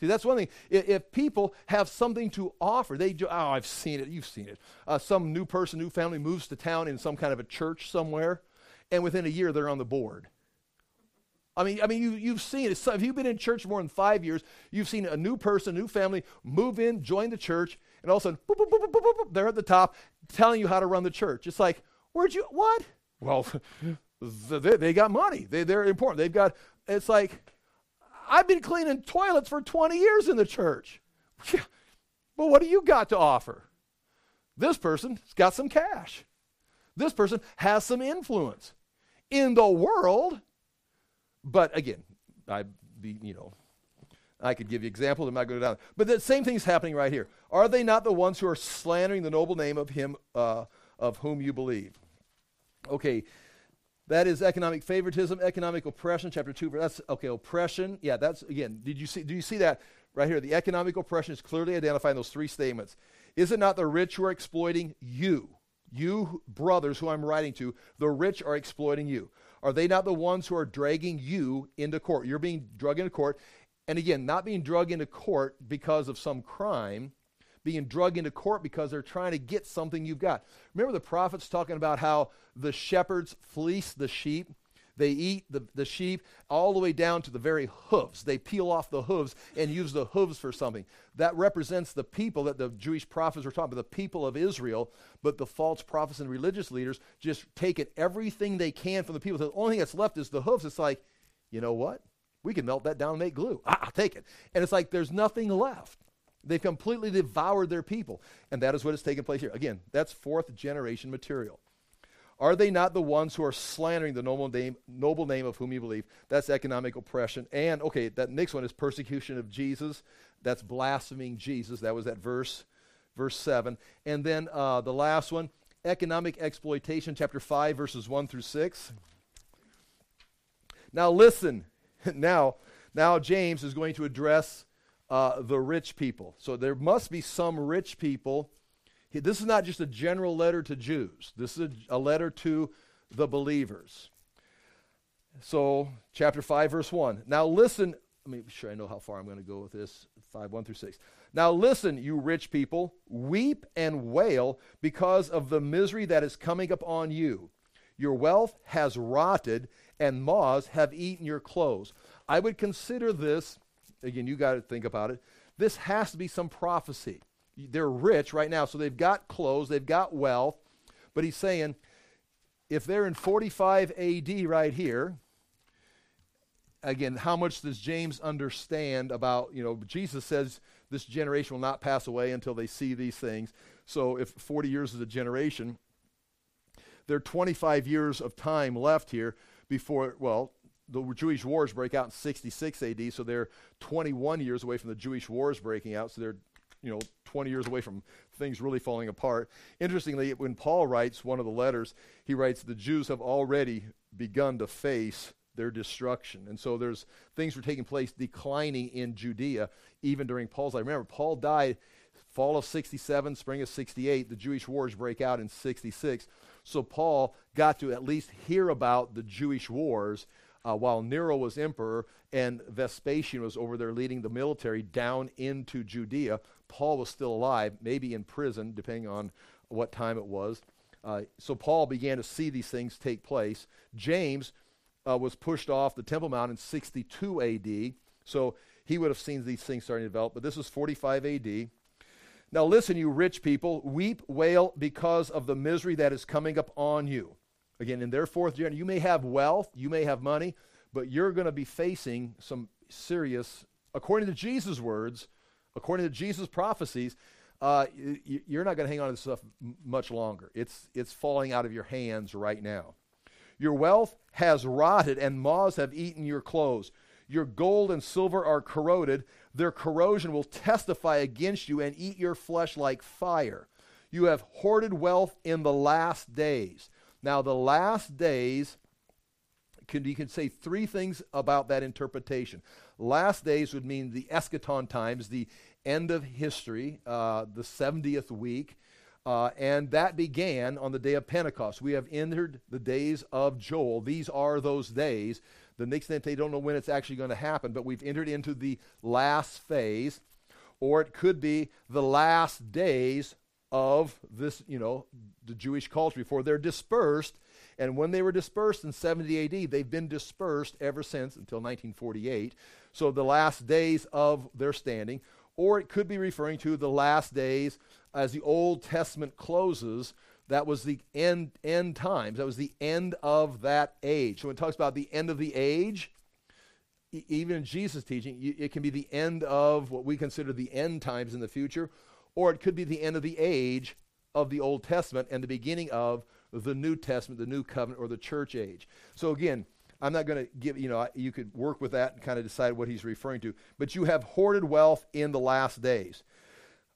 See, that's one thing. If, people have something to offer, they do, oh, I've seen it, you've seen it. Uh, some new person, new family moves to town in some kind of a church somewhere, and within a year they're on the board. I mean, I mean, you, you've seen it. So if you've been in church more than five years, you've seen a new person, new family move in, join the church, and all of a sudden, boop, boop, boop, they're at the top telling you how to run the church. It's like, where'd you, what? Well, they, they got money. They, they're important. They've got, it's like, I've been cleaning toilets for 20 years in the church. But what do you got to offer? This person's got some cash. This person has some influence in the world. But again, I be, you know, I could give you examples. I'm not going to down. But the same thing is happening right here. Are they not the ones who are slandering the noble name of him uh, of whom you believe? Okay, that is economic favoritism, economic oppression, chapter 2. That's okay, oppression. Yeah, that's again, did you see do you see that right here, the economic oppression is clearly identified in those three statements. Is it not the rich who are exploiting you? You brothers who I'm writing to, the rich are exploiting you. Are they not the ones who are dragging you into court? You're being dragged into court. And again, not being dragged into court because of some crime, being drugged into court because they're trying to get something you've got. Remember the prophets talking about how the shepherds fleece the sheep? They eat the, the sheep all the way down to the very hooves. They peel off the hooves and use the hooves for something. That represents the people that the Jewish prophets were talking about, the people of Israel. But the false prophets and religious leaders just taking everything they can from the people. So the only thing that's left is the hooves. It's like, you know what? We can melt that down and make glue. Ah, I'll take it. And it's like there's nothing left. They've completely devoured their people. And that is what has taken place here. Again, that's fourth generation material. Are they not the ones who are slandering the noble name, noble name of whom you believe? That's economic oppression. And, okay, that next one is persecution of Jesus. That's blaspheming Jesus. That was that verse, verse 7. And then uh, the last one, economic exploitation, chapter 5, verses 1 through 6. Now, listen. now, now James is going to address uh, the rich people. So there must be some rich people this is not just a general letter to Jews, this is a, a letter to the believers. So, chapter 5, verse 1. Now listen, let me be sure I know how far I'm going to go with this 5, 1 through 6. Now listen, you rich people, weep and wail because of the misery that is coming upon you. Your wealth has rotted, and moths have eaten your clothes. I would consider this, again, you got to think about it. This has to be some prophecy they're rich right now, so they've got clothes, they've got wealth. But he's saying, if they're in 45 AD right here, again, how much does James understand about, you know, Jesus says this generation will not pass away until they see these things. So if 40 years is a generation, there are 25 years of time left here before, well, the Jewish wars break out in 66 AD, so they're 21 years away from the Jewish wars breaking out, so they're you know 20 years away from things really falling apart. Interestingly, when Paul writes one of the letters, he writes the Jews have already begun to face their destruction. And so there's things were taking place declining in Judea even during Paul's life. Remember, Paul died fall of 67, spring of 68. The Jewish wars break out in 66. So Paul got to at least hear about the Jewish wars uh, while Nero was emperor and Vespasian was over there leading the military down into Judea. Paul was still alive, maybe in prison, depending on what time it was. Uh, so Paul began to see these things take place. James uh, was pushed off the Temple Mount in 62 AD, so he would have seen these things starting to develop, but this was 45 AD. Now listen, you rich people, weep, wail because of the misery that is coming up on you. Again, in their fourth generation, you may have wealth, you may have money, but you're going to be facing some serious, according to Jesus' words, according to Jesus' prophecies, uh, you're not going to hang on to this stuff much longer. It's, it's falling out of your hands right now. Your wealth has rotted, and moths have eaten your clothes. Your gold and silver are corroded. Their corrosion will testify against you and eat your flesh like fire. You have hoarded wealth in the last days. Now, the last days, can, you can say three things about that interpretation. Last days would mean the eschaton times, the end of history, uh, the 70th week. Uh, and that began on the day of Pentecost. We have entered the days of Joel. These are those days. The next thing they don't know when it's actually going to happen, but we've entered into the last phase, or it could be the last days of this, you know, the Jewish culture before they're dispersed. And when they were dispersed in 70 AD, they've been dispersed ever since until 1948. So the last days of their standing. Or it could be referring to the last days as the Old Testament closes. That was the end, end times. That was the end of that age. So when it talks about the end of the age, even in Jesus' teaching, it can be the end of what we consider the end times in the future, or it could be the end of the age of the Old Testament and the beginning of the New Testament, the New Covenant, or the church age. So again, I'm not going to give, you know, you could work with that and kind of decide what he's referring to. But you have hoarded wealth in the last days.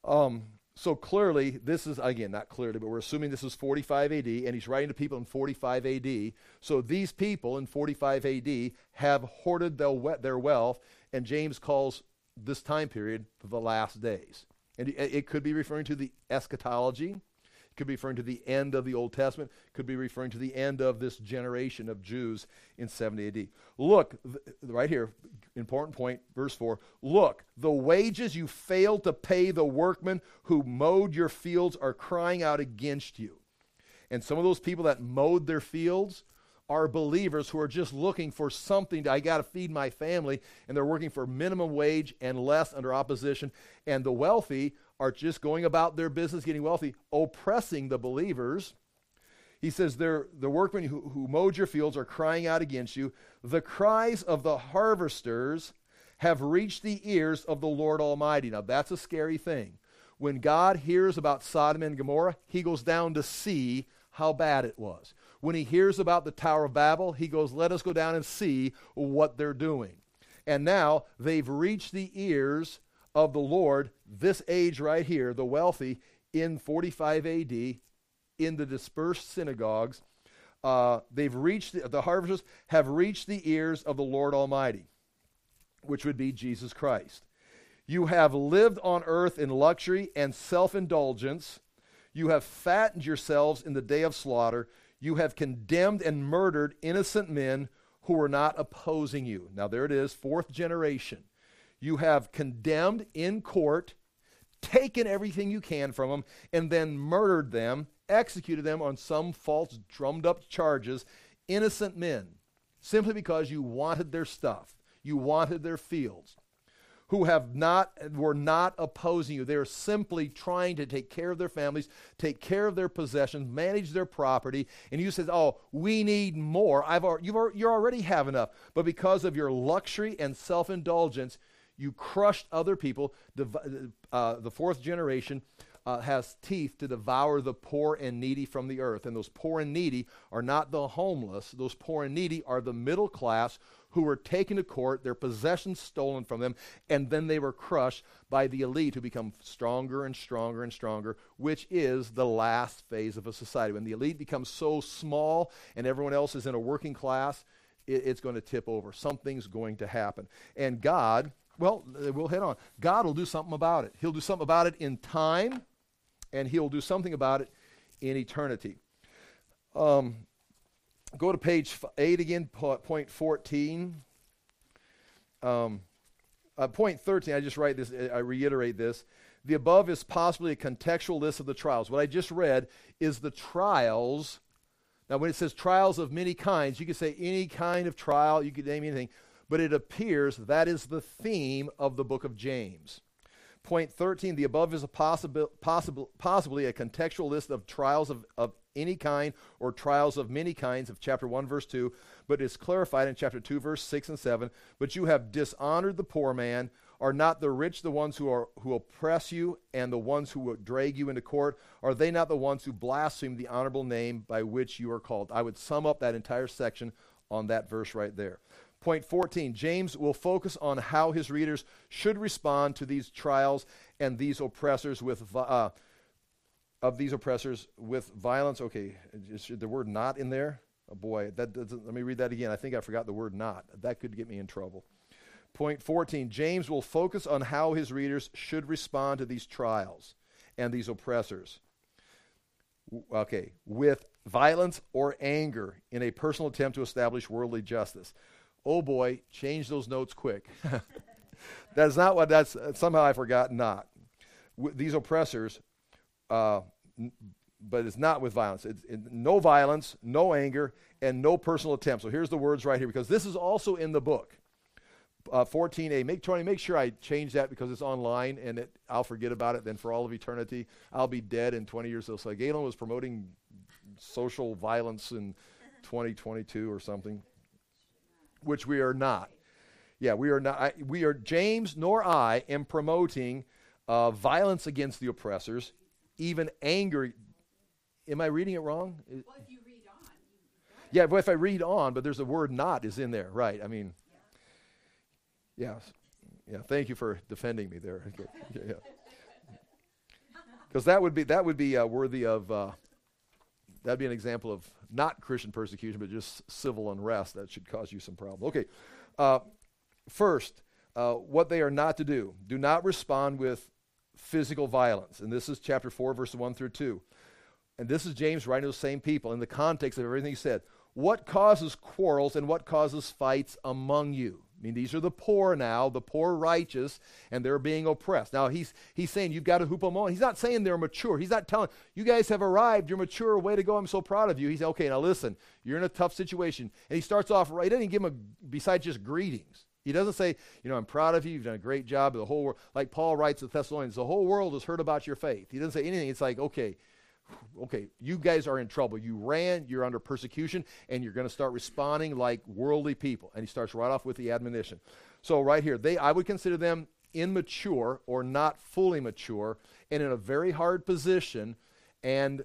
Um, so clearly, this is, again, not clearly, but we're assuming this is 45 AD, and he's writing to people in 45 AD. So these people in 45 AD have hoarded their wealth, and James calls this time period, the last days. And it could be referring to the eschatology, it could be referring to the end of the Old Testament, it could be referring to the end of this generation of Jews in 70 AD. Look, right here, important point, verse 4. Look, the wages you failed to pay the workmen who mowed your fields are crying out against you. And some of those people that mowed their fields are believers who are just looking for something to, I got to feed my family, and they're working for minimum wage and less under opposition. And the wealthy are just going about their business, getting wealthy, oppressing the believers. He says, The workmen who, who mowed your fields are crying out against you. The cries of the harvesters have reached the ears of the Lord Almighty. Now, that's a scary thing. When God hears about Sodom and Gomorrah, he goes down to see how bad it was. When he hears about the Tower of Babel, he goes, Let us go down and see what they're doing. And now they've reached the ears of the Lord, this age right here, the wealthy, in 45 AD, in the dispersed synagogues. Uh, they've reached, the, the harvesters have reached the ears of the Lord Almighty, which would be Jesus Christ. You have lived on earth in luxury and self indulgence. You have fattened yourselves in the day of slaughter. You have condemned and murdered innocent men who were not opposing you. Now, there it is, fourth generation. You have condemned in court, taken everything you can from them, and then murdered them, executed them on some false, drummed up charges, innocent men, simply because you wanted their stuff, you wanted their fields who have not were not opposing you. They're simply trying to take care of their families, take care of their possessions, manage their property. And you said, "Oh, we need more. I've you've you already have enough." But because of your luxury and self-indulgence, you crushed other people. The, uh, the fourth generation uh, has teeth to devour the poor and needy from the earth. And those poor and needy are not the homeless. Those poor and needy are the middle class who were taken to court, their possessions stolen from them, and then they were crushed by the elite who become stronger and stronger and stronger, which is the last phase of a society. When the elite becomes so small and everyone else is in a working class, it, it's going to tip over. Something's going to happen. And God, well, we'll head on. God will do something about it. He'll do something about it in time, and He'll do something about it in eternity. Um, Go to page 8 again, point 14. Um, uh, point 13, I just write this, I reiterate this. The above is possibly a contextual list of the trials. What I just read is the trials. Now, when it says trials of many kinds, you could say any kind of trial, you could name anything, but it appears that is the theme of the book of James. Point 13, the above is a possibly a contextual list of trials of, of any kind or trials of many kinds of chapter 1 verse 2 but is clarified in chapter 2 verse 6 and 7 but you have dishonored the poor man. Are not the rich the ones who are who oppress you and the ones who drag you into court? Are they not the ones who blaspheme the honorable name by which you are called? I would sum up that entire section on that verse right there. Point 14 james will focus on how his readers should respond to these trials and these oppressors with uh, of these oppressors with violence. Okay, is the word not in there? Oh boy, that let me read that again. I think I forgot the word not. That could get me in trouble. Point 14 James will focus on how his readers should respond to these trials and these oppressors. Okay, with violence or anger in a personal attempt to establish worldly justice. Oh boy, change those notes quick. that's not what that's, somehow I forgot not. W- these oppressors uh, but it's not with violence. It's it, no violence, no anger, and no personal attempt. So here's the words right here because this is also in the book. Uh, 14a. Make Tony, make sure I change that because it's online and it, I'll forget about it. Then for all of eternity, I'll be dead in 20 years. So, so Galen was promoting social violence in 2022 or something, which we are not. Yeah, we are not. I, we are James nor I am promoting uh, violence against the oppressors even anger. Am I reading it wrong? Well, if you read on. yeah, but if I read on, but there's a word not is in there, right? I mean, yeah. Yes. Yeah, thank you for defending me there. yeah. Because that would be that would be uh, worthy of uh, that'd be an example of not Christian persecution, but just civil unrest that should cause you some problem. Okay, uh, first, uh, what they are not to do. Do not respond with physical violence. And this is chapter 4, verses 1 through 2. And this is James writing to the same people in the context of everything he said. What causes quarrels and what causes fights among you? I mean, these are the poor now, the poor righteous, and they're being oppressed. Now, he's, he's saying you've got to hoop them on. He's not saying they're mature. He's not telling, you guys have arrived. You're mature. Way to go. I'm so proud of you. He's okay, now listen, you're in a tough situation. And he starts off right. He doesn't give them a, besides just greetings. He doesn't say, you know, I'm proud of you. You've done a great job. The whole world, like Paul writes to the Thessalonians, the whole world has heard about your faith. He doesn't say anything. It's like, okay, okay, you guys are in trouble. You ran, you're under persecution, and you're going to start responding like worldly people. And he starts right off with the admonition. So right here, they I would consider them immature or not fully mature and in a very hard position and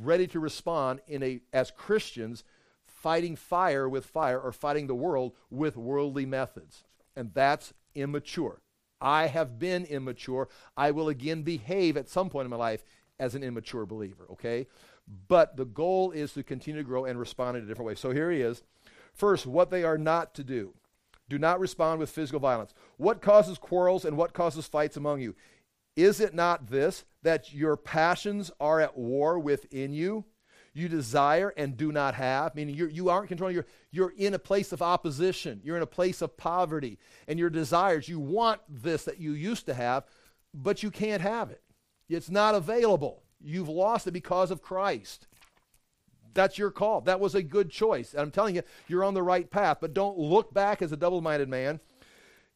ready to respond in a as Christians fighting fire with fire or fighting the world with worldly methods. And that's immature. I have been immature. I will again behave at some point in my life as an immature believer, okay? But the goal is to continue to grow and respond in a different way. So here he is. First, what they are not to do. Do not respond with physical violence. What causes quarrels and what causes fights among you? Is it not this, that your passions are at war within you? You desire and do not have, meaning you're, you aren't controlling, you're, you're in a place of opposition, you're in a place of poverty, and your desires, you want this that you used to have, but you can't have it. It's not available. You've lost it because of Christ. That's your call. That was a good choice. And I'm telling you, you're on the right path. But don't look back as a double minded man.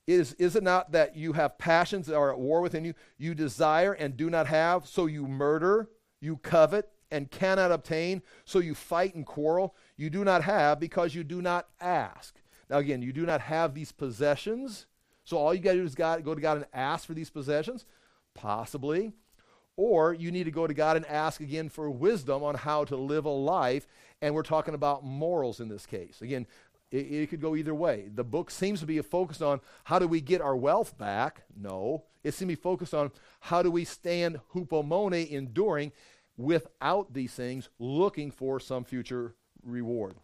Is, is it not that you have passions that are at war within you? You desire and do not have, so you murder, you covet and cannot obtain, so you fight and quarrel. You do not have because you do not ask. Now, again, you do not have these possessions. So all you got to do is God, go to God and ask for these possessions? Possibly. Or you need to go to God and ask again for wisdom on how to live a life. And we're talking about morals in this case. Again, it, it, could go either way. The book seems to be focused on how do we get our wealth back? No. It seems to be focused on how do we stand hupomone, enduring without these things, looking for some future reward.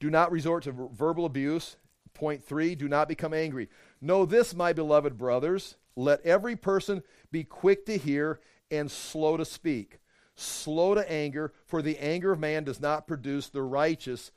Do not resort to verbal abuse. Point three, do not become angry. Know this, my beloved brothers. Let every person be quick to hear and slow to speak, slow to anger, for the anger of man does not produce the righteous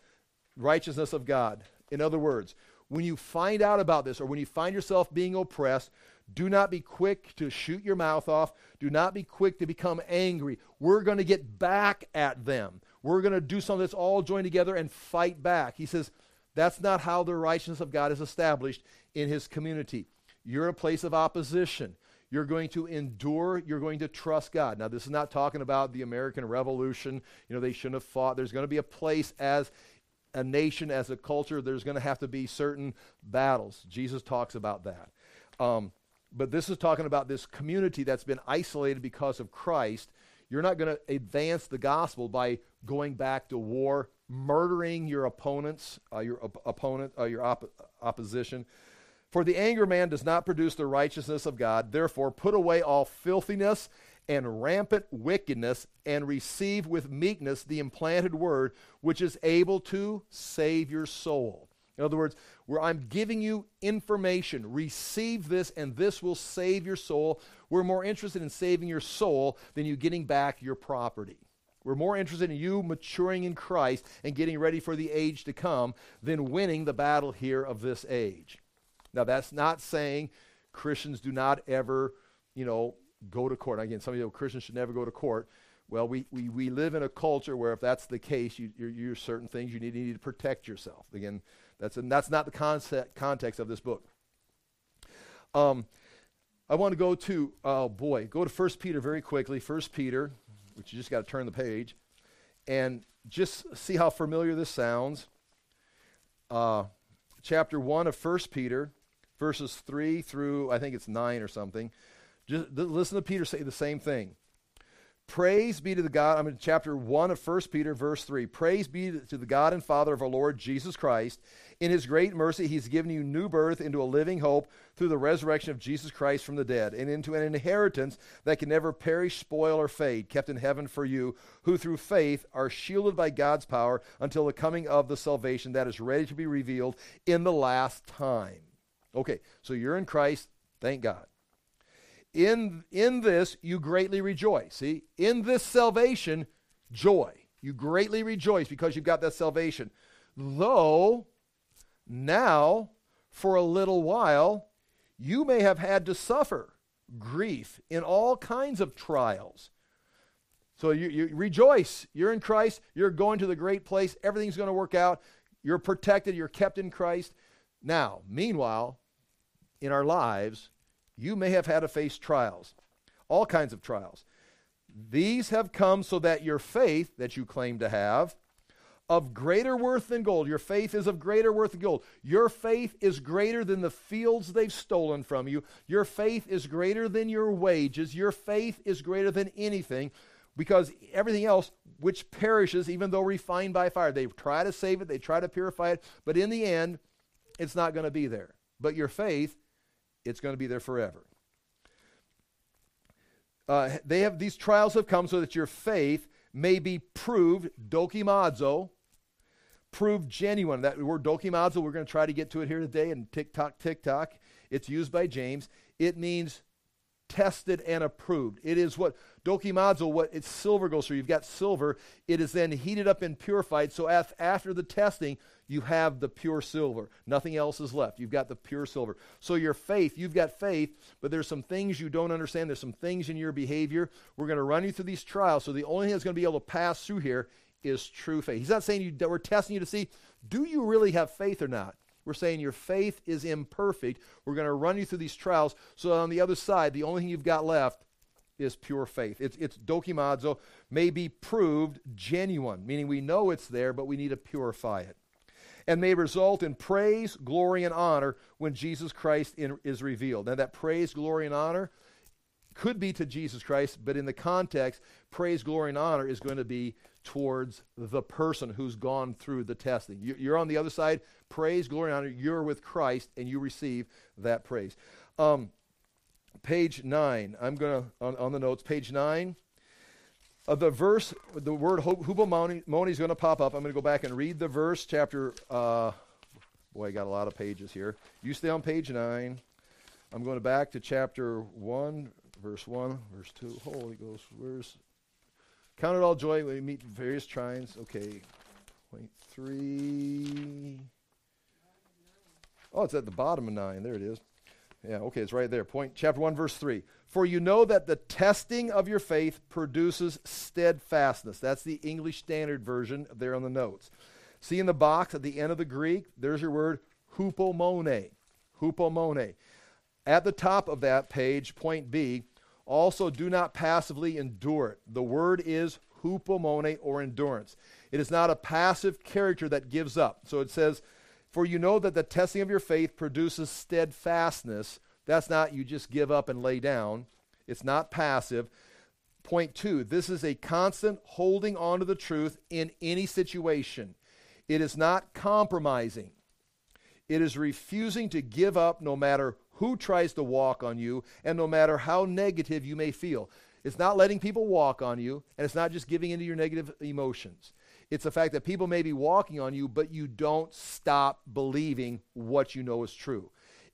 righteousness of God. In other words, when you find out about this or when you find yourself being oppressed, do not be quick to shoot your mouth off. Do not be quick to become angry. We're going to get back at them. We're going to do something that's all joined together and fight back. He says that's not how the righteousness of God is established in his community. You're a place of opposition. You're going to endure. You're going to trust God. Now, this is not talking about the American Revolution. You know, they shouldn't have fought. There's going to be a place as a nation, as a culture, there's going to have to be certain battles. Jesus talks about that. Um, but this is talking about this community that's been isolated because of Christ. You're not going to advance the gospel by going back to war, murdering your opponents, uh, your op- opponent, uh, your op- opposition. For the anger man does not produce the righteousness of God. Therefore, put away all filthiness and rampant wickedness, and receive with meekness the implanted word, which is able to save your soul. In other words, where I'm giving you information, receive this, and this will save your soul. We're more interested in saving your soul than you getting back your property. We're more interested in you maturing in Christ and getting ready for the age to come than winning the battle here of this age. Now, that's not saying Christians do not ever, you know, go to court. Again, some of you know Christians should never go to court. Well, we, we, we live in a culture where if that's the case, you, you're, you're certain things you need, you need to protect yourself. Again, that's, and that's not the concept, context of this book. Um, I want to go to, oh boy, go to 1 Peter very quickly. 1 Peter, which you just got to turn the page, and just see how familiar this sounds. Uh, chapter 1 of 1 Peter verses 3 through, I think it's 9 or something. Just listen to Peter say the same thing. Praise be to the God, I'm in chapter 1 of 1 Peter, verse 3. Praise be to the God and Father of our Lord Jesus Christ. In his great mercy, he's given you new birth into a living hope through the resurrection of Jesus Christ from the dead, and into an inheritance that can never perish, spoil, or fade, kept in heaven for you, who through faith are shielded by God's power until the coming of the salvation that is ready to be revealed in the last time. Okay, so you're in Christ, thank God. In, in this you greatly rejoice. See, in this salvation, joy. You greatly rejoice because you've got that salvation. Though now, for a little while, you may have had to suffer grief in all kinds of trials. So you, you rejoice. You're in Christ. You're going to the great place. Everything's going to work out. You're protected. You're kept in Christ. Now, meanwhile, in our lives, you may have had to face trials, all kinds of trials. These have come so that your faith that you claim to have, of greater worth than gold, your faith is of greater worth than gold. Your faith is greater than the fields they've stolen from you. Your faith is greater than your wages. Your faith is greater than anything because everything else which perishes, even though refined by fire, they try to save it, they try to purify it, but in the end, it's not going to be there. But your faith, it's going to be there forever. Uh, they have these trials have come so that your faith may be proved dokimazo, proved genuine. That word dokimazo, we're going to try to get to it here today and tick tock, tick tock. It's used by James. It means tested and approved. It is what dokimazo, what it's silver goes through. You've got silver. It is then heated up and purified. So after the testing, you have the pure silver. Nothing else is left. You've got the pure silver. So your faith, you've got faith, but there's some things you don't understand. There's some things in your behavior. We're going to run you through these trials. So the only thing that's going to be able to pass through here is true faith. He's not saying you, we're testing you to see, do you really have faith or not? We're saying your faith is imperfect. We're going to run you through these trials. So on the other side, the only thing you've got left is pure faith. It's, it's dokimazo, may be proved genuine, meaning we know it's there, but we need to purify it. And may result in praise, glory, and honor when Jesus Christ in, is revealed. Now, that praise, glory, and honor could be to Jesus Christ, but in the context, praise, glory, and honor is going to be towards the person who's gone through the testing. You're on the other side. Praise, glory, honor. You're with Christ, and you receive that praise. Um, page 9. I'm going to, on, on, the notes, page 9. Of the verse, the word hupomone is going to pop up. I'm going to go back and read the verse, chapter. Uh, boy, I got a lot of pages here. You stay on page 9. I'm going back to chapter 1, verse 1, verse 2. Holy Ghost, where's Count it all joy when we meet various trials. Okay. Point three. Oh, it's at the bottom of nine. There it is. Yeah, okay, it's right there. Point chapter one, verse three. For you know that the testing of your faith produces steadfastness. That's the English Standard Version there on the notes. See in the box at the end of the Greek, there's your word hupomone. Hupomone. At the top of that page, point B, also, do not passively endure it. The word is hupomone or endurance. It is not a passive character that gives up. So it says, For you know that the testing of your faith produces steadfastness. That's not you just give up and lay down. It's not passive. Point two, this is a constant holding on to the truth in any situation. It is not compromising. It is refusing to give up no matter who tries to walk on you, and no matter how negative you may feel. It's not letting people walk on you, and it's not just giving into your negative emotions. It's the fact that people may be walking on you, but you don't stop believing what you know is true.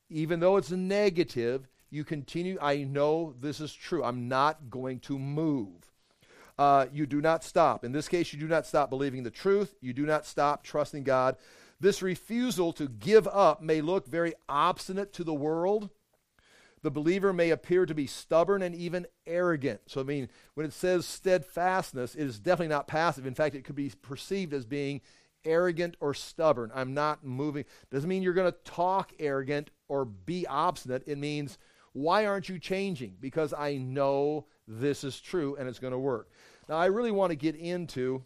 Even though it's negative, you continue, I know this is true. I'm not going to move. Uh, you do not stop. In this case, you do not stop believing the truth. You do not stop trusting God. This refusal to give up may look very obstinate to the world. The believer may appear to be stubborn and even arrogant. So, I mean, when it says steadfastness, it is definitely not passive. In fact, it could be perceived as being arrogant or stubborn. I'm not moving. Doesn't mean you're going to talk arrogant or be obstinate. It means, why aren't you changing? Because I know this is true and it's going to work. Now, I really want to get into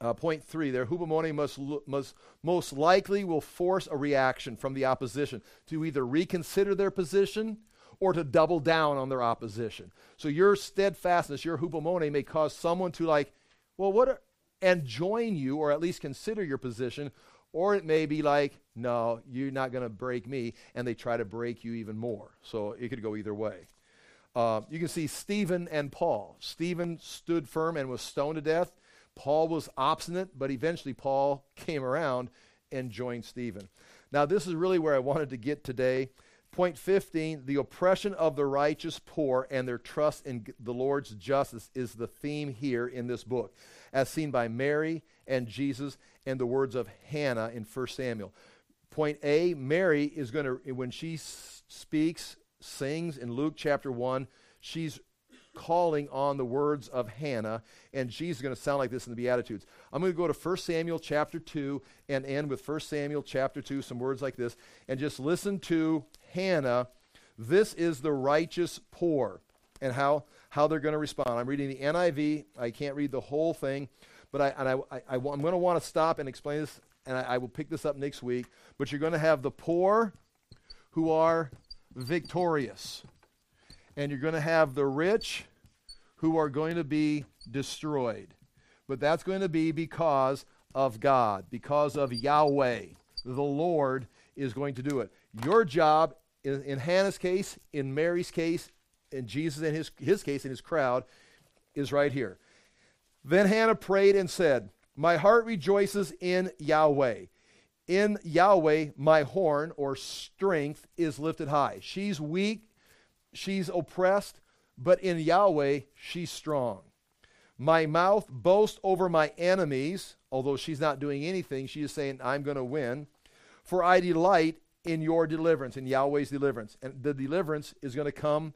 uh, point three there, hupomone must, must most likely will force a reaction from the opposition to either reconsider their position or to double down on their opposition. So your steadfastness, your hupomone may cause someone to like, well, what, are, and join you or at least consider your position, or it may be like, no, you're not going to break me, and they try to break you even more. So it could go either way. Uh, you can see Stephen and Paul. Stephen stood firm and was stoned to death. Paul was obstinate, but eventually Paul came around and joined Stephen. Now, this is really where I wanted to get today. Point 15 the oppression of the righteous poor and their trust in the Lord's justice is the theme here in this book, as seen by Mary and Jesus and the words of Hannah in 1 Samuel. Point A Mary is going to, when she speaks, sings in Luke chapter 1, she's calling on the words of Hannah, and she's going to sound like this in the Beatitudes. I'm going to go to 1 Samuel chapter 2 and end with 1 Samuel chapter 2, some words like this, and just listen to Hannah. This is the righteous poor, and how, how they're going to respond. I'm reading the NIV. I can't read the whole thing, but I, and I, I, I, am going to want to stop and explain this, and I, I will pick this up next week. But you're going to have the poor who are victorious and you're going to have the rich who are going to be destroyed. But that's going to be because of God, because of Yahweh. The Lord is going to do it. Your job, in, in Hannah's case, in Mary's case, in Jesus in his, his case, in his crowd, is right here. Then Hannah prayed and said, My heart rejoices in Yahweh. In Yahweh, my horn or strength is lifted high. She's weak she's oppressed, but in Yahweh, she's strong. My mouth boasts over my enemies, although she's not doing anything, she is saying, I'm going to win. For I delight in your deliverance, in Yahweh's deliverance. And the deliverance is going to come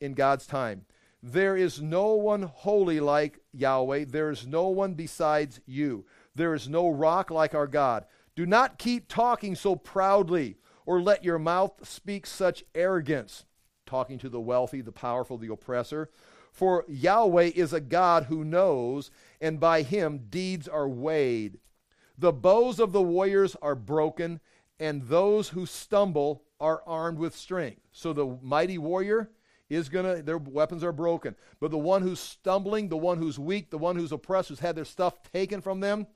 in God's time. There is no one holy like Yahweh. There is no one besides you. There is no rock like our God. Do not keep talking so proudly, or let your mouth speak such arrogance talking to the wealthy, the powerful, the oppressor. For Yahweh is a God who knows, and by him deeds are weighed. The bows of the warriors are broken, and those who stumble are armed with strength. So the mighty warrior is going to, their weapons are broken. But the one who's stumbling, the one who's weak, the one who's oppressed, who's had their stuff taken from them,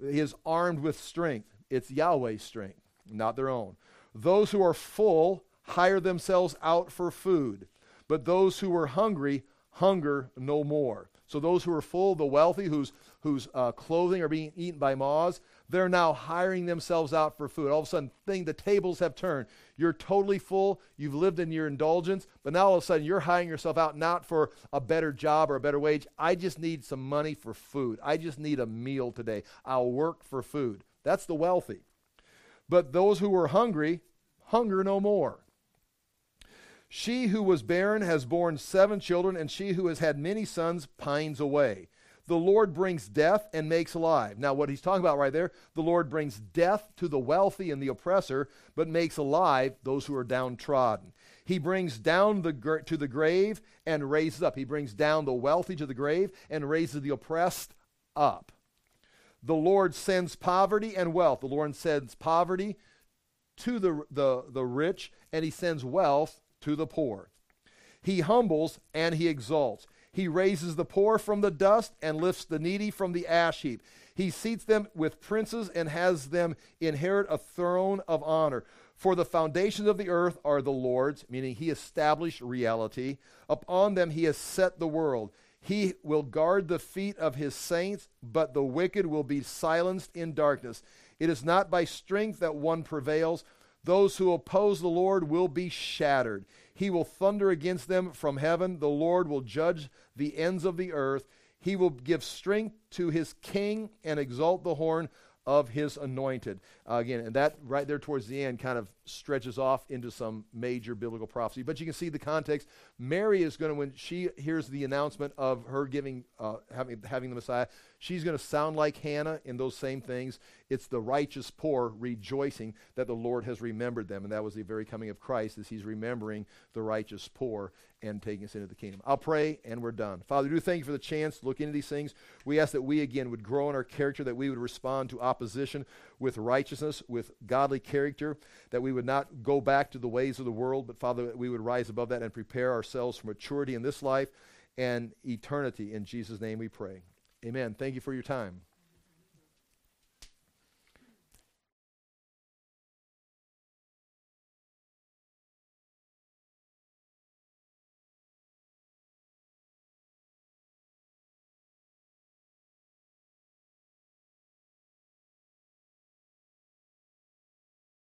is armed with strength. It's Yahweh's strength, not their own. Those who are full hire themselves out for food, but those who are hungry hunger no more. So those who are full, the wealthy, whose, whose uh, clothing are being eaten by moths, they're now hiring themselves out for food. All of a sudden, thing, the tables have turned. You're totally full. You've lived in your indulgence, but now all of a sudden you're hiring yourself out not for a better job or a better wage. I just need some money for food. I just need a meal today. I'll work for food. That's the wealthy. But those who were hungry hunger no more. She who was barren has borne seven children, and she who has had many sons pines away. The Lord brings death and makes alive. Now, what he's talking about right there, the Lord brings death to the wealthy and the oppressor, but makes alive those who are downtrodden. He brings down the to the grave and raises up. He brings down the wealthy to the grave and raises the oppressed up. The Lord sends poverty and wealth. The Lord sends poverty to the, the, the rich, and he sends wealth to the poor. He humbles and he exalts. He raises the poor from the dust and lifts the needy from the ash heap. He seats them with princes and has them inherit a throne of honor. For the foundations of the earth are the Lord's, meaning he established reality. Upon them he has set the world. He will guard the feet of his saints, but the wicked will be silenced in darkness. It is not by strength that one prevails, those who oppose the Lord will be shattered. He will thunder against them from heaven. The Lord will judge the ends of the earth. He will give strength to his king and exalt the horn of his anointed. Uh, again, and that right there towards the end kind of stretches off into some major biblical prophecy. But you can see the context. Mary is going to, when she hears the announcement of her giving, uh, having, having the Messiah, she's going to sound like Hannah in those same things. It's the righteous poor rejoicing that the Lord has remembered them. And that was the very coming of Christ, as he's remembering the righteous poor and taking us into the kingdom. I'll pray and we're done. Father, do thank you for the chance to look into these things. We ask that we again would grow in our character, that we would respond to opposition with righteousness, with godly character, that we would not go back to the ways of the world, but Father, we would rise above that and prepare ourselves for maturity in this life and eternity. In Jesus' name we pray. Amen. Thank you for your time.